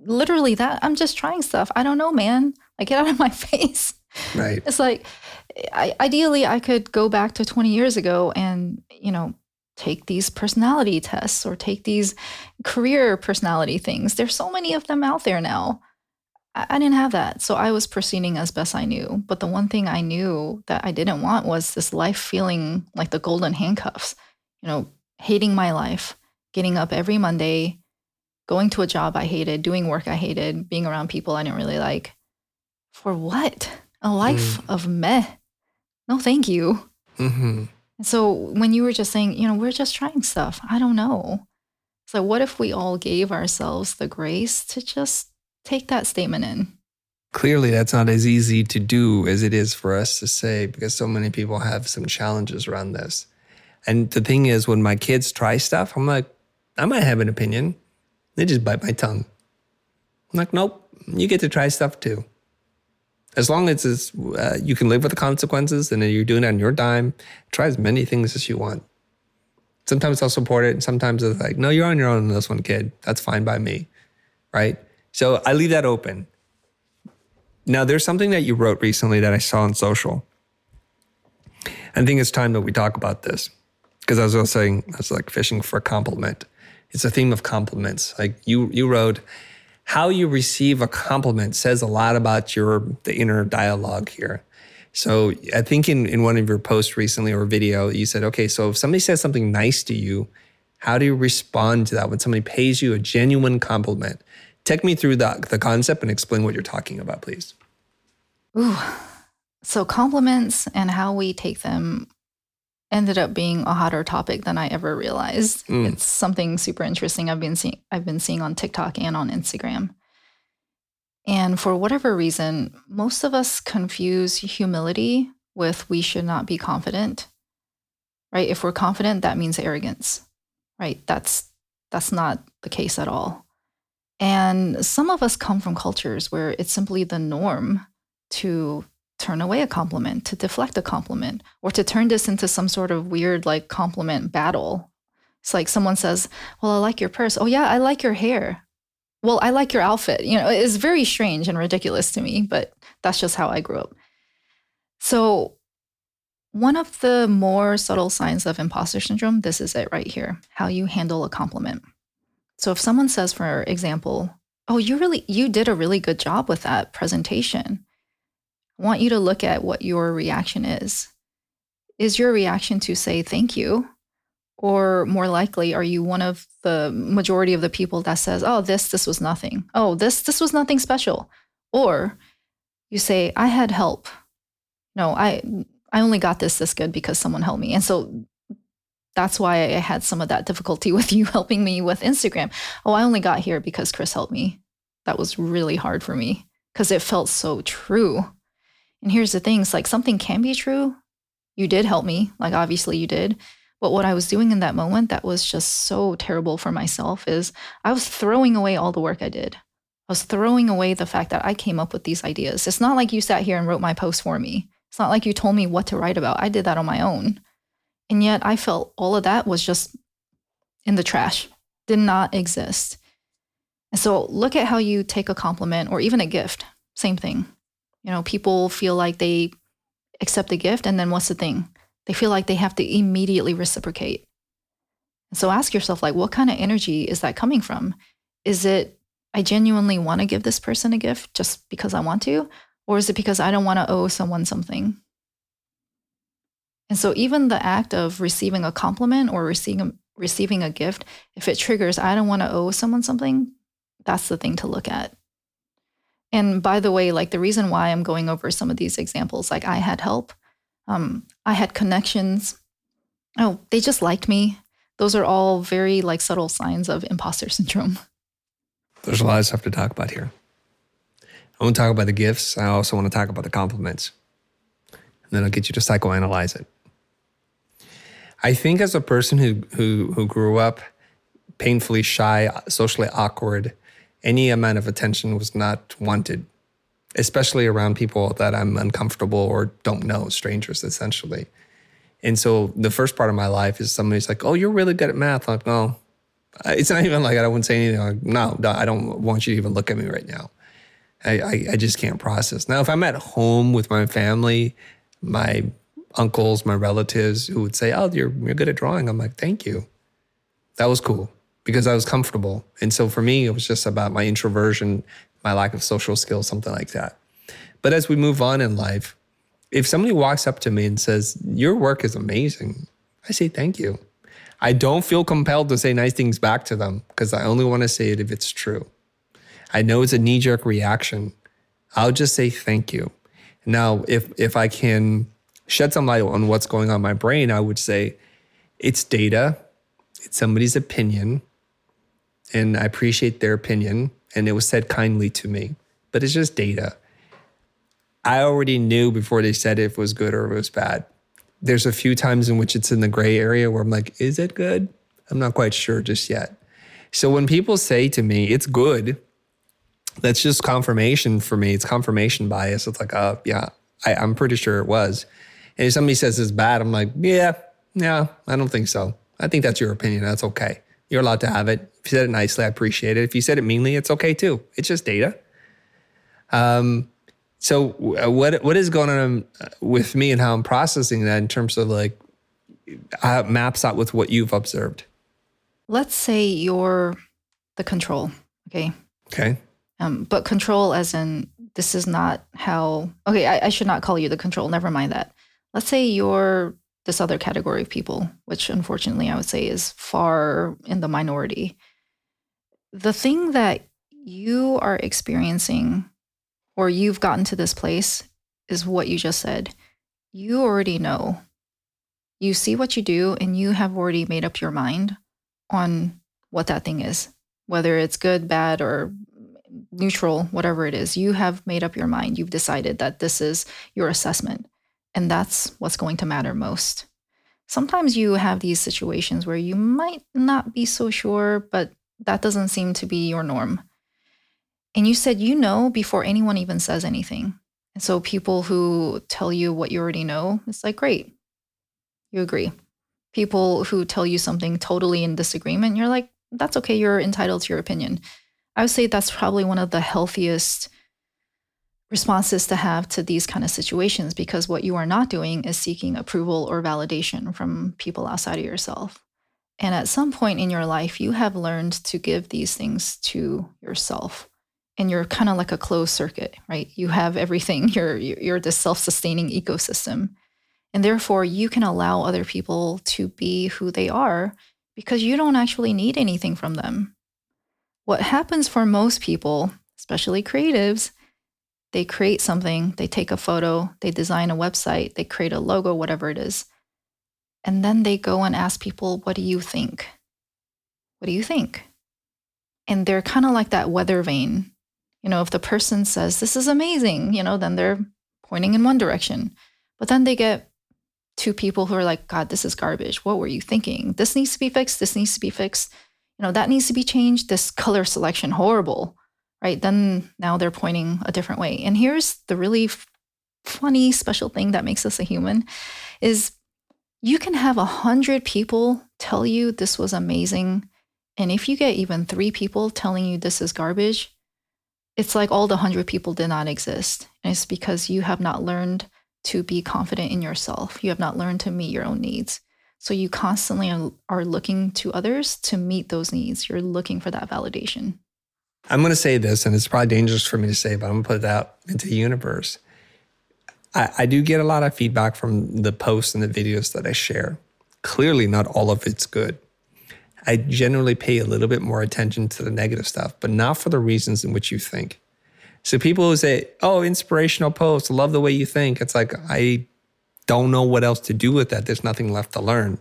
literally that. I'm just trying stuff. I don't know, man. Like, get out of my face. Right. It's like, I, ideally, I could go back to 20 years ago and, you know, take these personality tests or take these career personality things. There's so many of them out there now. I, I didn't have that. So I was proceeding as best I knew. But the one thing I knew that I didn't want was this life feeling like the golden handcuffs, you know, hating my life, getting up every Monday, going to a job I hated, doing work I hated, being around people I didn't really like. For what? A life mm. of meh. No, thank you. Mm-hmm. So when you were just saying, you know, we're just trying stuff, I don't know. So what if we all gave ourselves the grace to just take that statement in? Clearly, that's not as easy to do as it is for us to say because so many people have some challenges around this. And the thing is, when my kids try stuff, I'm like, I might have an opinion. They just bite my tongue. I'm like, nope, you get to try stuff too as long as it's, uh, you can live with the consequences and you're doing it on your dime, try as many things as you want. Sometimes I'll support it. And sometimes it's like, no, you're on your own on this one, kid. That's fine by me. Right. So I leave that open. Now, there's something that you wrote recently that I saw on social. I think it's time that we talk about this because I was saying, I was like fishing for a compliment. It's a theme of compliments. Like you, you wrote, how you receive a compliment says a lot about your the inner dialogue here. So I think in, in one of your posts recently or video, you said, okay, so if somebody says something nice to you, how do you respond to that when somebody pays you a genuine compliment? Take me through the, the concept and explain what you're talking about, please. Ooh. So compliments and how we take them ended up being a hotter topic than I ever realized. Mm. It's something super interesting I've been seeing I've been seeing on TikTok and on Instagram. And for whatever reason, most of us confuse humility with we should not be confident. Right? If we're confident, that means arrogance. Right? That's that's not the case at all. And some of us come from cultures where it's simply the norm to turn away a compliment, to deflect a compliment, or to turn this into some sort of weird like compliment battle. It's like someone says, Well, I like your purse. Oh, yeah, I like your hair. Well, I like your outfit. You know, it's very strange and ridiculous to me, but that's just how I grew up. So, one of the more subtle signs of imposter syndrome, this is it right here how you handle a compliment. So, if someone says, for example, Oh, you really, you did a really good job with that presentation Want you to look at what your reaction is. Is your reaction to say thank you? Or more likely, are you one of the majority of the people that says, oh, this, this was nothing. Oh, this, this was nothing special. Or you say, I had help. No, I, I only got this this good because someone helped me. And so that's why I had some of that difficulty with you helping me with Instagram. Oh, I only got here because Chris helped me. That was really hard for me because it felt so true. And here's the thing it's like something can be true. You did help me, like obviously you did. But what I was doing in that moment that was just so terrible for myself is I was throwing away all the work I did. I was throwing away the fact that I came up with these ideas. It's not like you sat here and wrote my post for me. It's not like you told me what to write about. I did that on my own. And yet I felt all of that was just in the trash, did not exist. And so look at how you take a compliment or even a gift. Same thing. You know, people feel like they accept a gift, and then what's the thing? They feel like they have to immediately reciprocate. So ask yourself, like, what kind of energy is that coming from? Is it, I genuinely want to give this person a gift just because I want to? Or is it because I don't want to owe someone something? And so, even the act of receiving a compliment or receiving, receiving a gift, if it triggers, I don't want to owe someone something, that's the thing to look at. And by the way, like the reason why I'm going over some of these examples, like I had help, um, I had connections. Oh, they just liked me. Those are all very like subtle signs of imposter syndrome. There's a lot of stuff to talk about here. I want to talk about the gifts. I also want to talk about the compliments. And then I'll get you to psychoanalyze it. I think as a person who who who grew up painfully shy, socially awkward, any amount of attention was not wanted, especially around people that I'm uncomfortable or don't know, strangers essentially. And so the first part of my life is somebody's like, "Oh, you're really good at math." I'm like, no, it's not even like I wouldn't say anything. Like, no, I don't want you to even look at me right now. I, I, I just can't process. Now, if I'm at home with my family, my uncles, my relatives who would say, "Oh, you're you're good at drawing." I'm like, "Thank you." That was cool because I was comfortable. And so for me, it was just about my introversion, my lack of social skills, something like that. But as we move on in life, if somebody walks up to me and says, Your work is amazing, I say thank you. I don't feel compelled to say nice things back to them because I only want to say it if it's true. I know it's a knee jerk reaction. I'll just say thank you. Now, if if I can shed some light on what's going on in my brain, I would say it's data, it's somebody's opinion, and I appreciate their opinion, and it was said kindly to me, but it's just data. I already knew before they said if it was good or it was bad. There's a few times in which it's in the gray area where I'm like, is it good? I'm not quite sure just yet. So when people say to me, it's good, that's just confirmation for me. It's confirmation bias. It's like, oh, yeah, I, I'm pretty sure it was. And if somebody says it's bad, I'm like, yeah, yeah, I don't think so. I think that's your opinion. That's okay. You're allowed to have it. Said it nicely, I appreciate it. If you said it meanly, it's okay too. It's just data. Um, so uh, what what is going on uh, with me and how I'm processing that in terms of like how it maps out with what you've observed? Let's say you're the control. Okay. Okay. Um, but control as in this is not how okay, I, I should not call you the control. Never mind that. Let's say you're this other category of people, which unfortunately I would say is far in the minority. The thing that you are experiencing or you've gotten to this place is what you just said. You already know. You see what you do, and you have already made up your mind on what that thing is, whether it's good, bad, or neutral, whatever it is. You have made up your mind. You've decided that this is your assessment. And that's what's going to matter most. Sometimes you have these situations where you might not be so sure, but that doesn't seem to be your norm. And you said you know before anyone even says anything. And so people who tell you what you already know, it's like, great, you agree. People who tell you something totally in disagreement, you're like, that's okay, you're entitled to your opinion. I would say that's probably one of the healthiest responses to have to these kind of situations because what you are not doing is seeking approval or validation from people outside of yourself. And at some point in your life, you have learned to give these things to yourself. And you're kind of like a closed circuit, right? You have everything. You're you're this self-sustaining ecosystem. And therefore, you can allow other people to be who they are because you don't actually need anything from them. What happens for most people, especially creatives, they create something, they take a photo, they design a website, they create a logo, whatever it is. And then they go and ask people, What do you think? What do you think? And they're kind of like that weather vane. You know, if the person says, This is amazing, you know, then they're pointing in one direction. But then they get two people who are like, God, this is garbage. What were you thinking? This needs to be fixed. This needs to be fixed. You know, that needs to be changed. This color selection, horrible right? Then now they're pointing a different way. And here's the really funny, special thing that makes us a human is you can have a hundred people tell you this was amazing. And if you get even three people telling you this is garbage, it's like all the hundred people did not exist. And it's because you have not learned to be confident in yourself. You have not learned to meet your own needs. So you constantly are looking to others to meet those needs. You're looking for that validation. I'm going to say this, and it's probably dangerous for me to say, but I'm going to put it out into the universe. I, I do get a lot of feedback from the posts and the videos that I share. Clearly, not all of it's good. I generally pay a little bit more attention to the negative stuff, but not for the reasons in which you think. So people who say, "Oh, inspirational post, love the way you think," it's like I don't know what else to do with that. There's nothing left to learn.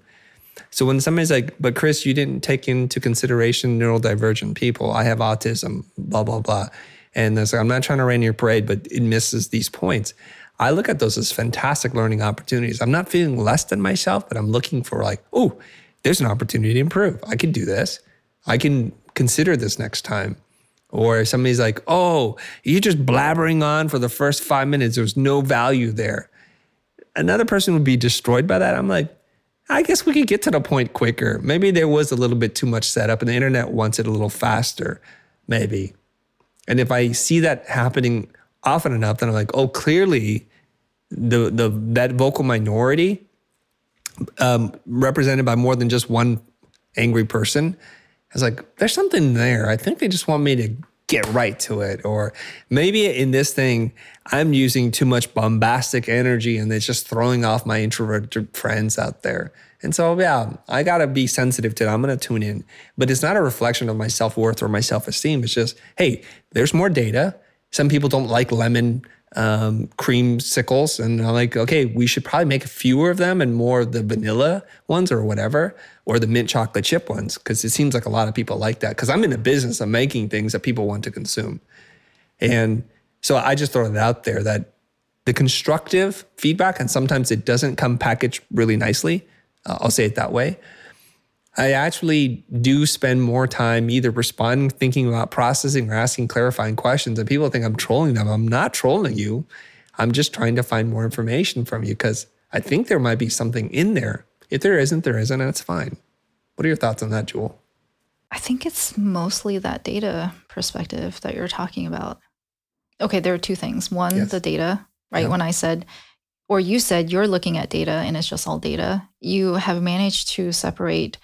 So when somebody's like, but Chris, you didn't take into consideration neurodivergent people. I have autism, blah, blah, blah. And there's like, I'm not trying to rain your parade, but it misses these points. I look at those as fantastic learning opportunities. I'm not feeling less than myself, but I'm looking for like, oh, there's an opportunity to improve. I can do this. I can consider this next time. Or somebody's like, oh, you're just blabbering on for the first five minutes. There's no value there. Another person would be destroyed by that. I'm like, I guess we could get to the point quicker. Maybe there was a little bit too much setup and the internet wants it a little faster, maybe. And if I see that happening often enough, then I'm like, oh, clearly the the that vocal minority um, represented by more than just one angry person. I was like, there's something there. I think they just want me to get right to it. Or maybe in this thing, I'm using too much bombastic energy and it's just throwing off my introverted friends out there. And so, yeah, I got to be sensitive to it. I'm going to tune in. But it's not a reflection of my self worth or my self esteem. It's just, hey, there's more data. Some people don't like lemon um, creamsicles. And I'm like, okay, we should probably make fewer of them and more of the vanilla ones or whatever, or the mint chocolate chip ones, because it seems like a lot of people like that. Because I'm in the business of making things that people want to consume. And so I just throw it out there that the constructive feedback, and sometimes it doesn't come packaged really nicely. Uh, I'll say it that way. I actually do spend more time either responding, thinking about processing, or asking clarifying questions. And people think I'm trolling them. I'm not trolling you. I'm just trying to find more information from you because I think there might be something in there. If there isn't, there isn't, and it's fine. What are your thoughts on that, Jule? I think it's mostly that data perspective that you're talking about. Okay, there are two things. One, yes. the data, right? Yeah. When I said, or you said you're looking at data and it's just all data, you have managed to separate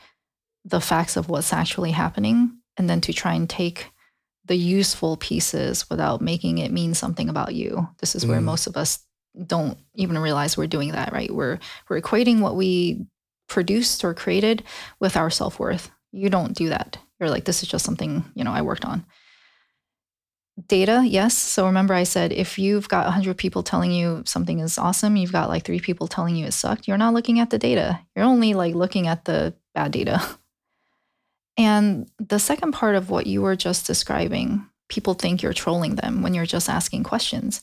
the facts of what's actually happening and then to try and take the useful pieces without making it mean something about you. This is where mm. most of us don't even realize we're doing that, right? We're we're equating what we produced or created with our self-worth. You don't do that. You're like this is just something, you know, I worked on. Data, yes. So remember I said if you've got 100 people telling you something is awesome, you've got like 3 people telling you it sucked, you're not looking at the data. You're only like looking at the bad data. And the second part of what you were just describing, people think you're trolling them when you're just asking questions.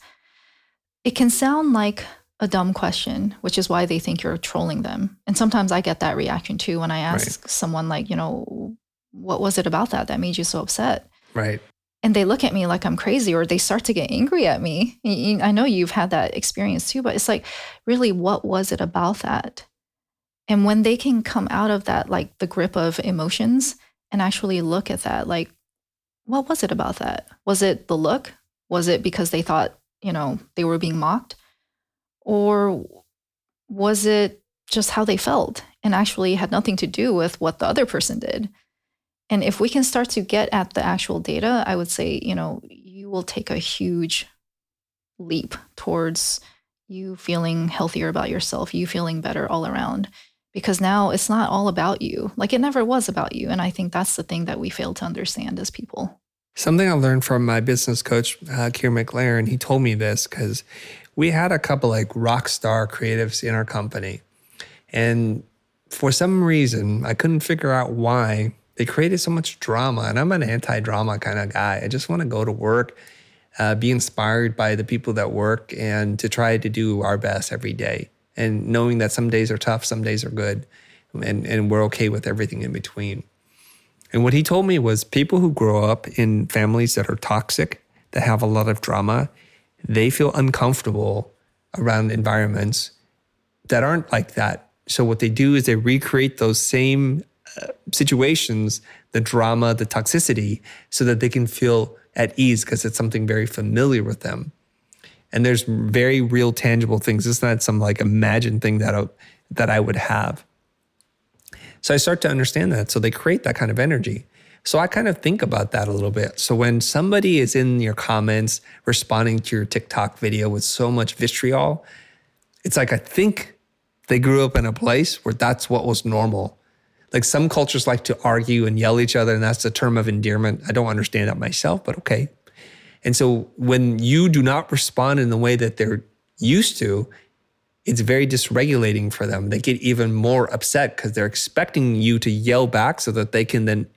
It can sound like a dumb question, which is why they think you're trolling them. And sometimes I get that reaction too when I ask right. someone, like, you know, what was it about that that made you so upset? Right. And they look at me like I'm crazy or they start to get angry at me. I know you've had that experience too, but it's like, really, what was it about that? And when they can come out of that, like the grip of emotions and actually look at that, like, what was it about that? Was it the look? Was it because they thought, you know, they were being mocked? Or was it just how they felt and actually had nothing to do with what the other person did? And if we can start to get at the actual data, I would say, you know, you will take a huge leap towards you feeling healthier about yourself, you feeling better all around because now it's not all about you. Like it never was about you. And I think that's the thing that we fail to understand as people. Something I learned from my business coach, uh, Kier McLaren, he told me this because we had a couple like rock star creatives in our company. And for some reason, I couldn't figure out why they created so much drama. And I'm an anti drama kind of guy. I just want to go to work, uh, be inspired by the people that work, and to try to do our best every day and knowing that some days are tough, some days are good, and, and we're okay with everything in between. And what he told me was people who grow up in families that are toxic, that have a lot of drama, they feel uncomfortable around environments that aren't like that. So what they do is they recreate those same uh, situations, the drama, the toxicity, so that they can feel at ease because it's something very familiar with them and there's very real tangible things. It's not some like imagined thing that I, that I would have. So I start to understand that. So they create that kind of energy. So I kind of think about that a little bit. So when somebody is in your comments responding to your TikTok video with so much vitriol it's like I think they grew up in a place where that's what was normal. Like some cultures like to argue and yell at each other and that's a term of endearment. I don't understand that myself but okay and so when you do not respond in the way that they're used to, it's very dysregulating for them. They get even more upset because they're expecting you to yell back so that they can then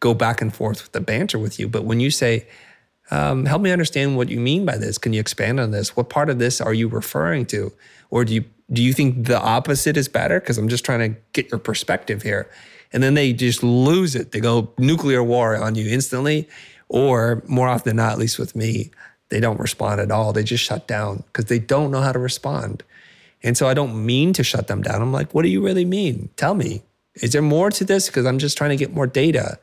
go back and forth with the banter with you. But when you say, um, help me understand what you mean by this. Can you expand on this? What part of this are you referring to? Or do you do you think the opposite is better? Because I'm just trying to get your perspective here. And then they just lose it. They go nuclear war on you instantly. Or more often than not, at least with me, they don't respond at all. They just shut down because they don't know how to respond. And so I don't mean to shut them down. I'm like, what do you really mean? Tell me. Is there more to this? Because I'm just trying to get more data.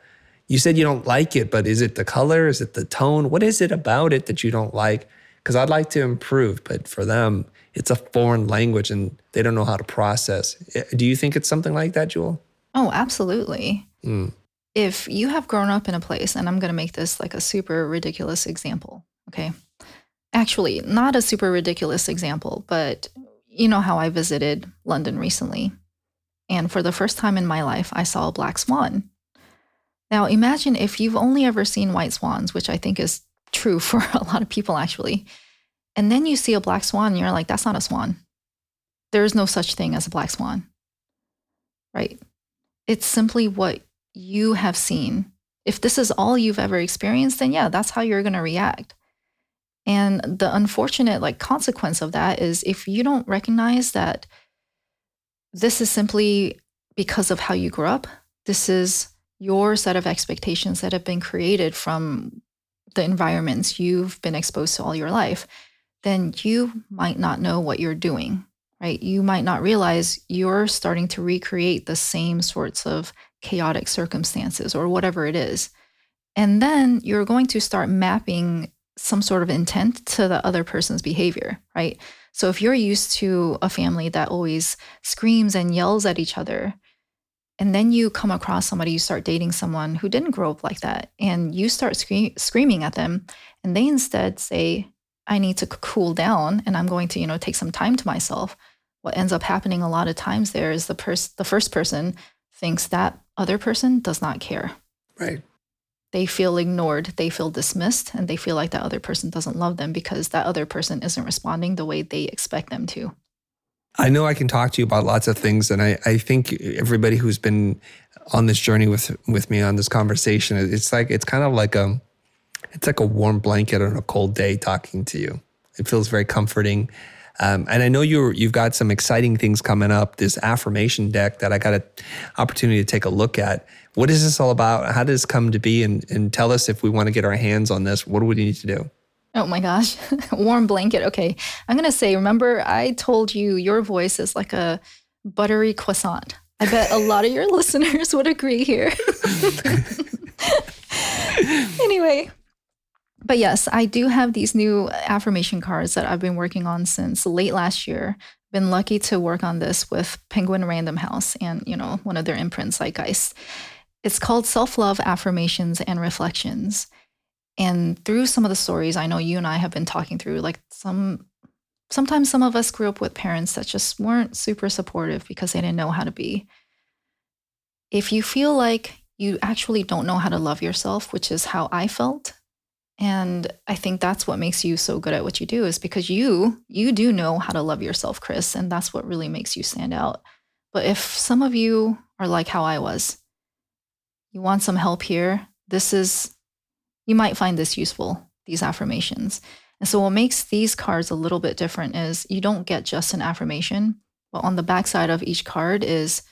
You said you don't like it, but is it the color? Is it the tone? What is it about it that you don't like? Because I'd like to improve, but for them, it's a foreign language and they don't know how to process. Eh, Do you think it's something like that, Jule? Oh, absolutely. Mm. If you have grown up in a place, and I'm going to make this like a super ridiculous example, okay? Actually, not a super ridiculous example, but you know how I visited London recently. And for the first time in my life, I saw a black swan. Now, imagine if you've only ever seen white swans, which I think is true for a lot of people actually. And then you see a black swan and you're like, that's not a swan. There is no such thing as a black swan. Right? It's simply what you have seen. If this is all you've ever experienced, then yeah, that's how you're going to react. And the unfortunate like consequence of that is if you don't recognize that this is simply because of how you grew up, this is your set of expectations that have been created from the environments you've been exposed to all your life, then you might not know what you're doing, right? You might not realize you're starting to recreate the same sorts of chaotic circumstances or whatever it is. And then you're going to start mapping some sort of intent to the other person's behavior, right? So if you're used to a family that always screams and yells at each other, and then you come across somebody, you start dating someone who didn't grow up like that, and you start scre- screaming at them, and they instead say, I need to cool down and I'm going to, you know, take some time to myself. What ends up happening a lot of times there is the person, the first person thinks that other person does not care. Right. They feel ignored, they feel dismissed, and they feel like that other person doesn't love them because that other person isn't responding the way they expect them to. I know I can talk to you about lots of things, and I, I think everybody who's been on this journey with with me on this conversation, it's like it's kind of like a it's like a warm blanket on a cold day talking to you. It feels very comforting. Um, and I know you're you've got some exciting things coming up. This affirmation deck that I got an opportunity to take a look at. What is this all about? How did this come to be? And and tell us if we want to get our hands on this. What do we need to do? Oh my gosh, warm blanket. Okay. I'm going to say, remember, I told you your voice is like a buttery croissant. I bet a lot of your listeners would agree here. anyway, but yes, I do have these new affirmation cards that I've been working on since late last year. Been lucky to work on this with Penguin Random House and, you know, one of their imprints, Like Zeitgeist. It's called Self Love Affirmations and Reflections. And through some of the stories I know you and I have been talking through, like some sometimes some of us grew up with parents that just weren't super supportive because they didn't know how to be. If you feel like you actually don't know how to love yourself, which is how I felt, and I think that's what makes you so good at what you do is because you you do know how to love yourself, Chris, and that's what really makes you stand out. But if some of you are like how I was, you want some help here, this is you might find this useful, these affirmations. And so, what makes these cards a little bit different is you don't get just an affirmation, but on the backside of each card is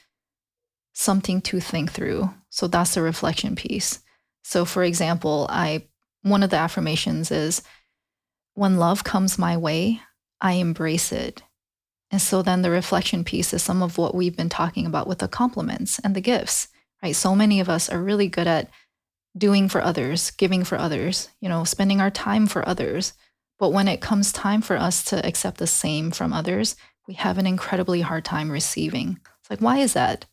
something to think through. So, that's the reflection piece. So, for example, I one of the affirmations is when love comes my way, I embrace it. And so then the reflection piece is some of what we've been talking about with the compliments and the gifts, right? So many of us are really good at doing for others, giving for others, you know, spending our time for others. But when it comes time for us to accept the same from others, we have an incredibly hard time receiving. It's like, why is that?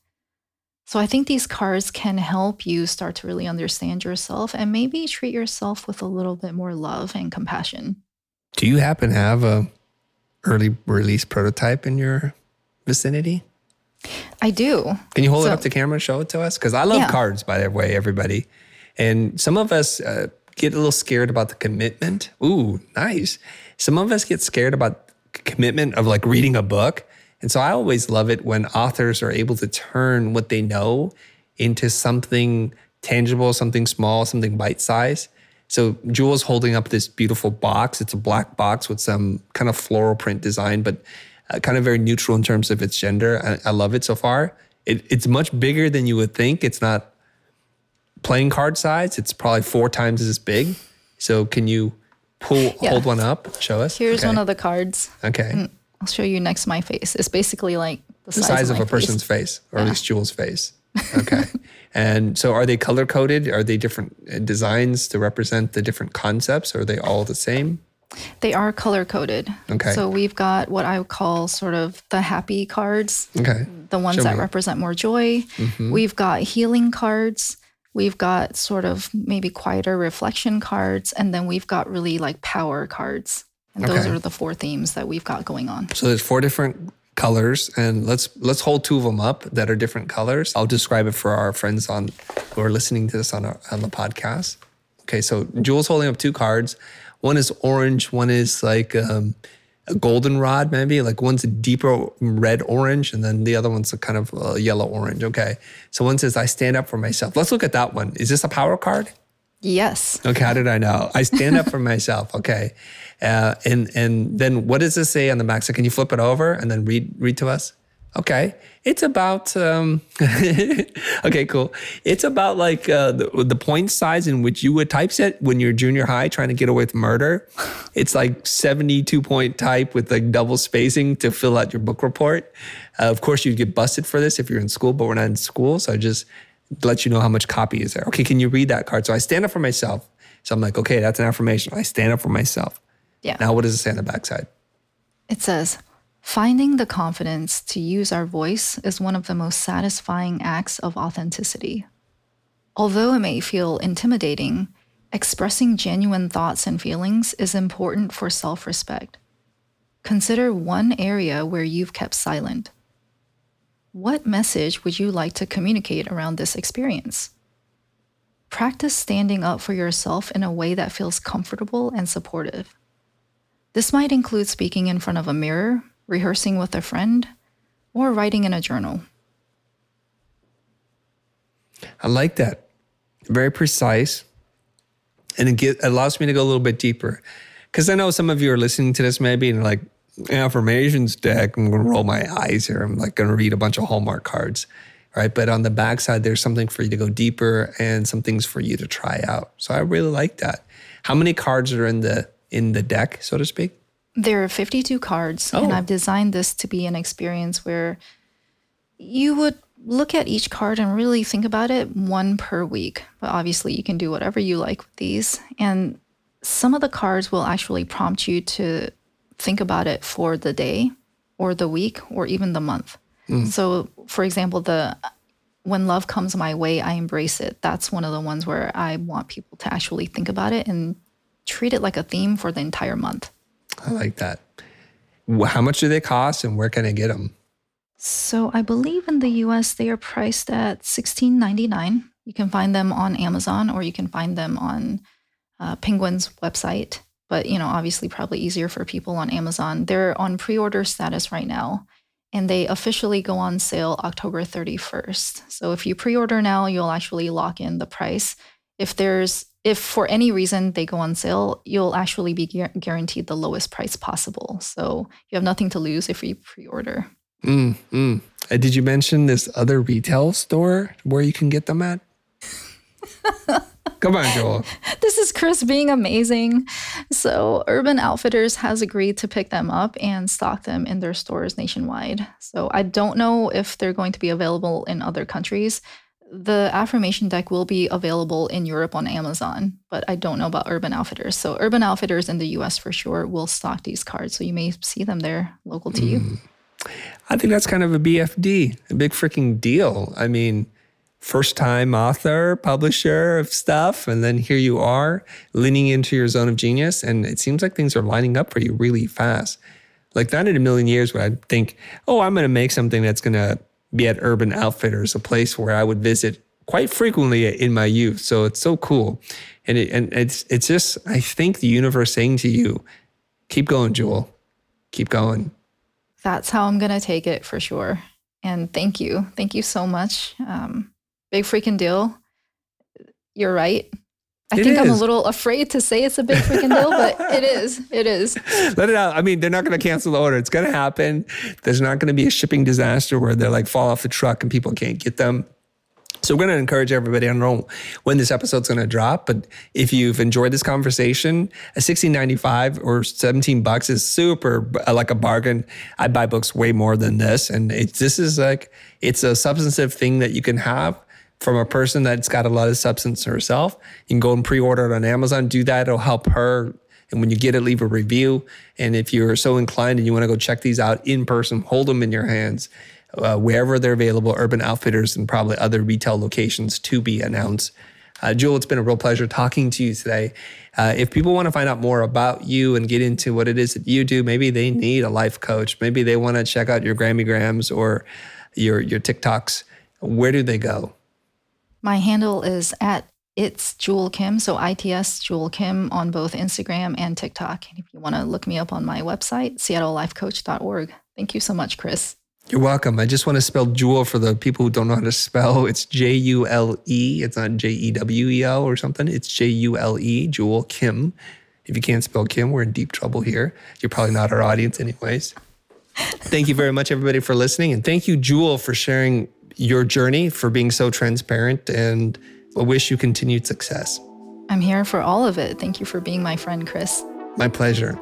So I think these cards can help you start to really understand yourself and maybe treat yourself with a little bit more love and compassion. Do you happen to have a early release prototype in your vicinity? I do. Can you hold it up to camera and show it to us? Because I love Yeah. cards, by the way, everybody. And some of us uh, get a little scared about the commitment. Ooh, nice. Some of us get scared about commitment of like reading a book. And so I always love it when authors are able to turn what they know into something tangible, something small, something bite sized. So Jule's holding up this beautiful box. It's a black box with some kind of floral print design, but uh, kind of very neutral in terms of its gender. I, I love it so far. It, it's much bigger than you would think. It's not playing card size. It's probably four times as big. So can you pull, Yeah. hold one up, show us? Here's okay. one of the cards. Okay. I'll show you next my face. It's basically like the the size, size of my a person's face. face, or at least Jule's face. Okay. and so are they color coded? Are they different uh, designs to represent the different concepts? Or are they all the same? They are color coded. Okay. So we've got what I would call sort of the happy cards, Okay. the ones Show that me. represent more joy. Mm-hmm. We've got healing cards. We've got sort of maybe quieter reflection cards. And then we've got really like power cards. And those are the four themes that we've got going on. So there's four different colors, and let's let's hold two of them up that are different colors. I'll describe it for our friends on who are listening to this on our, on the podcast. Okay, so Jule's holding up two cards. One is orange. One is like um, a goldenrod, maybe. Like one's a deeper red orange, and then the other one's a kind of uh, yellow orange. Okay, so one says, "I stand up for myself." Let's look at that one. Is this a power card? Yes. Okay, how did I know? I stand up for myself. Okay, uh, and and then what does this say on the back? So can you flip it over and then read read to us? Okay, it's about. Um, okay, cool. It's about like uh, the the point size in which you would typeset when you're junior high trying to get away with murder. It's like seventy two point type with like double spacing to fill out your book report. Uh, of course, you'd get busted for this if you're in school, but we're not in school, so I just let you know how much copy is there. Okay, can you read that card? So I stand up for myself. So I'm like, okay, that's an affirmation. I stand up for myself. Yeah. Now, what does it say on the backside? It says, finding the confidence to use our voice is one of the most satisfying acts of authenticity. Although it may feel intimidating, expressing genuine thoughts and feelings is important for self respect. Consider one area where you've kept silent. What message would you like to communicate around this experience? Practice standing up for yourself in a way that feels comfortable and supportive. This might include speaking in front of a mirror, rehearsing with a friend, or writing in a journal. I like that. Very precise. And it get, allows me to go a little bit deeper. Because I know some of you are listening to this maybe and like, affirmations deck, I'm going to roll my eyes here. I'm like going to read a bunch of Hallmark cards, right? But on the backside, there's something for you to go deeper and some things for you to try out. So I really like that. How many cards are in the in the deck, so to speak? There are 52 cards, Oh. and I've designed this to be an experience where you would look at each card and really think about it one per week. But obviously, you can do whatever you like with these. And some of the cards will actually prompt you to think about it for the day or the week or even the month. So, for example, the when love comes my way, I embrace it. That's one of the ones where I want people to actually think about it and treat it like a theme for the entire month. I like that. How much do they cost and where can I get them? So I believe in the US they are priced at $16.99. You can find them on Amazon or you can find them on uh, Penguin's website. But you know, obviously, probably easier for people on Amazon. They're on pre-order status right now, and they officially go on sale October 31st. So if you pre-order now, you'll actually lock in the price. If there's if for any reason they go on sale, you'll actually be guar- guaranteed the lowest price possible. So you have nothing to lose if you pre-order. Mm, mm. Uh, did you mention this other retail store where you can get them at? Come on, Jule. This is Chris being amazing. So, Urban Outfitters has agreed to pick them up and stock them in their stores nationwide. So, I don't know if they're going to be available in other countries. The affirmation deck will be available in Europe on Amazon, but I don't know about Urban Outfitters. So, Urban Outfitters in the US for sure will stock these cards. So, you may see them there local to you. Hmm. I think that's kind of a BFD, a big freaking deal. I mean, first time author, publisher of stuff, and then here you are leaning into your zone of genius. And it seems like things are lining up for you really fast. Like, not in a million years would I think, oh, I'm going to make something that's going to be at Urban Outfitters, a place where I would visit quite frequently in my youth. So it's so cool. And, it, and it's, it's just, I think the universe saying to you, keep going, Jule, keep going. That's how I'm going to take it for sure. And thank you. Thank you so much. Um, big freaking deal. You're right. I It think I'm a little afraid to say it's a big freaking deal, but it is. It is. Let it out. I mean, they're not going to cancel the order. It's going to happen. There's not going to be a shipping disaster where they like fall off the truck and people can't get them. So we're going to encourage everybody. I don't know when this episode's going to drop, but if you've enjoyed this conversation, a 16.95 or 17 bucks is super uh, like a bargain. I buy books way more than this, and it's this is like it's a substantive thing that you can have from a person that's got a lot of substance herself. You can go and pre-order it on Amazon. Do that; it'll help her And when you get it, leave a review. And if you're so inclined and you want to go check these out in person, hold them in your hands. Uh, wherever they're available, Urban Outfitters and probably other retail locations to be announced. Uh, Jule, it's been a real pleasure talking to you today. Uh, if people want to find out more about you and get into what it is that you do, maybe they need a life coach. Maybe they want to check out your Grammy Grams or your your TikToks. Where do they go? My handle is at it's Jule Kim, so ITS Jule Kim on both Instagram and TikTok. And if you want to look me up on my website, seattlelifecoach.org. Thank you so much, Chris. You're welcome. I just want to spell Jule for the people who don't know how to spell. It's J U L E. It's not J E W E L or something. It's J U L E, Jule Kim. If you can't spell Kim, we're in deep trouble here. You're probably not our audience, anyways. thank you very much, everybody, for listening. And thank you, Jule, for sharing your journey, for being so transparent. And I wish you continued success. I'm here for all of it. Thank you for being my friend, Chris. My pleasure.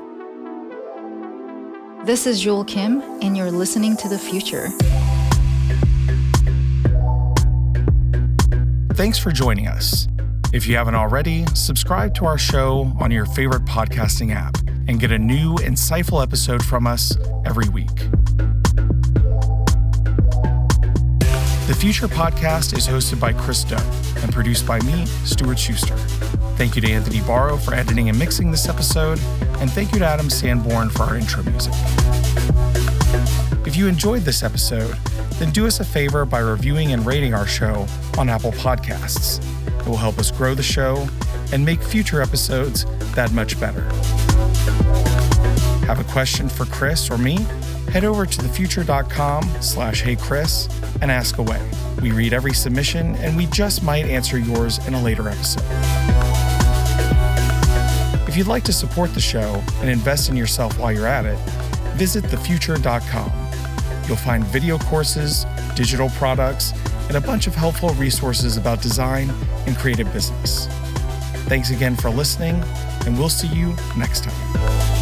This is Jule Kim, and you're listening to The Futur. Thanks for joining us. If you haven't already, subscribe to our show on your favorite podcasting app and get a new, insightful episode from us every week. The Futur Podcast is hosted by Chris Do and produced by me, Stuart Schuster. Thank you to Anthony Barrow for editing and mixing this episode, and thank you to Adam Sanborn for our intro music. If you enjoyed this episode, then do us a favor by reviewing and rating our show on Apple Podcasts. It will help us grow the show and make future episodes that much better. Have a question for Chris or me? Head over to thefutur.com slash hey chris and ask away. We read every submission and we just might answer yours in a later episode. If you'd like to support the show and invest in yourself while you're at it, visit thefutur.com. You'll find video courses, digital products, and a bunch of helpful resources about design and creative business. Thanks again for listening, and we'll see you next time.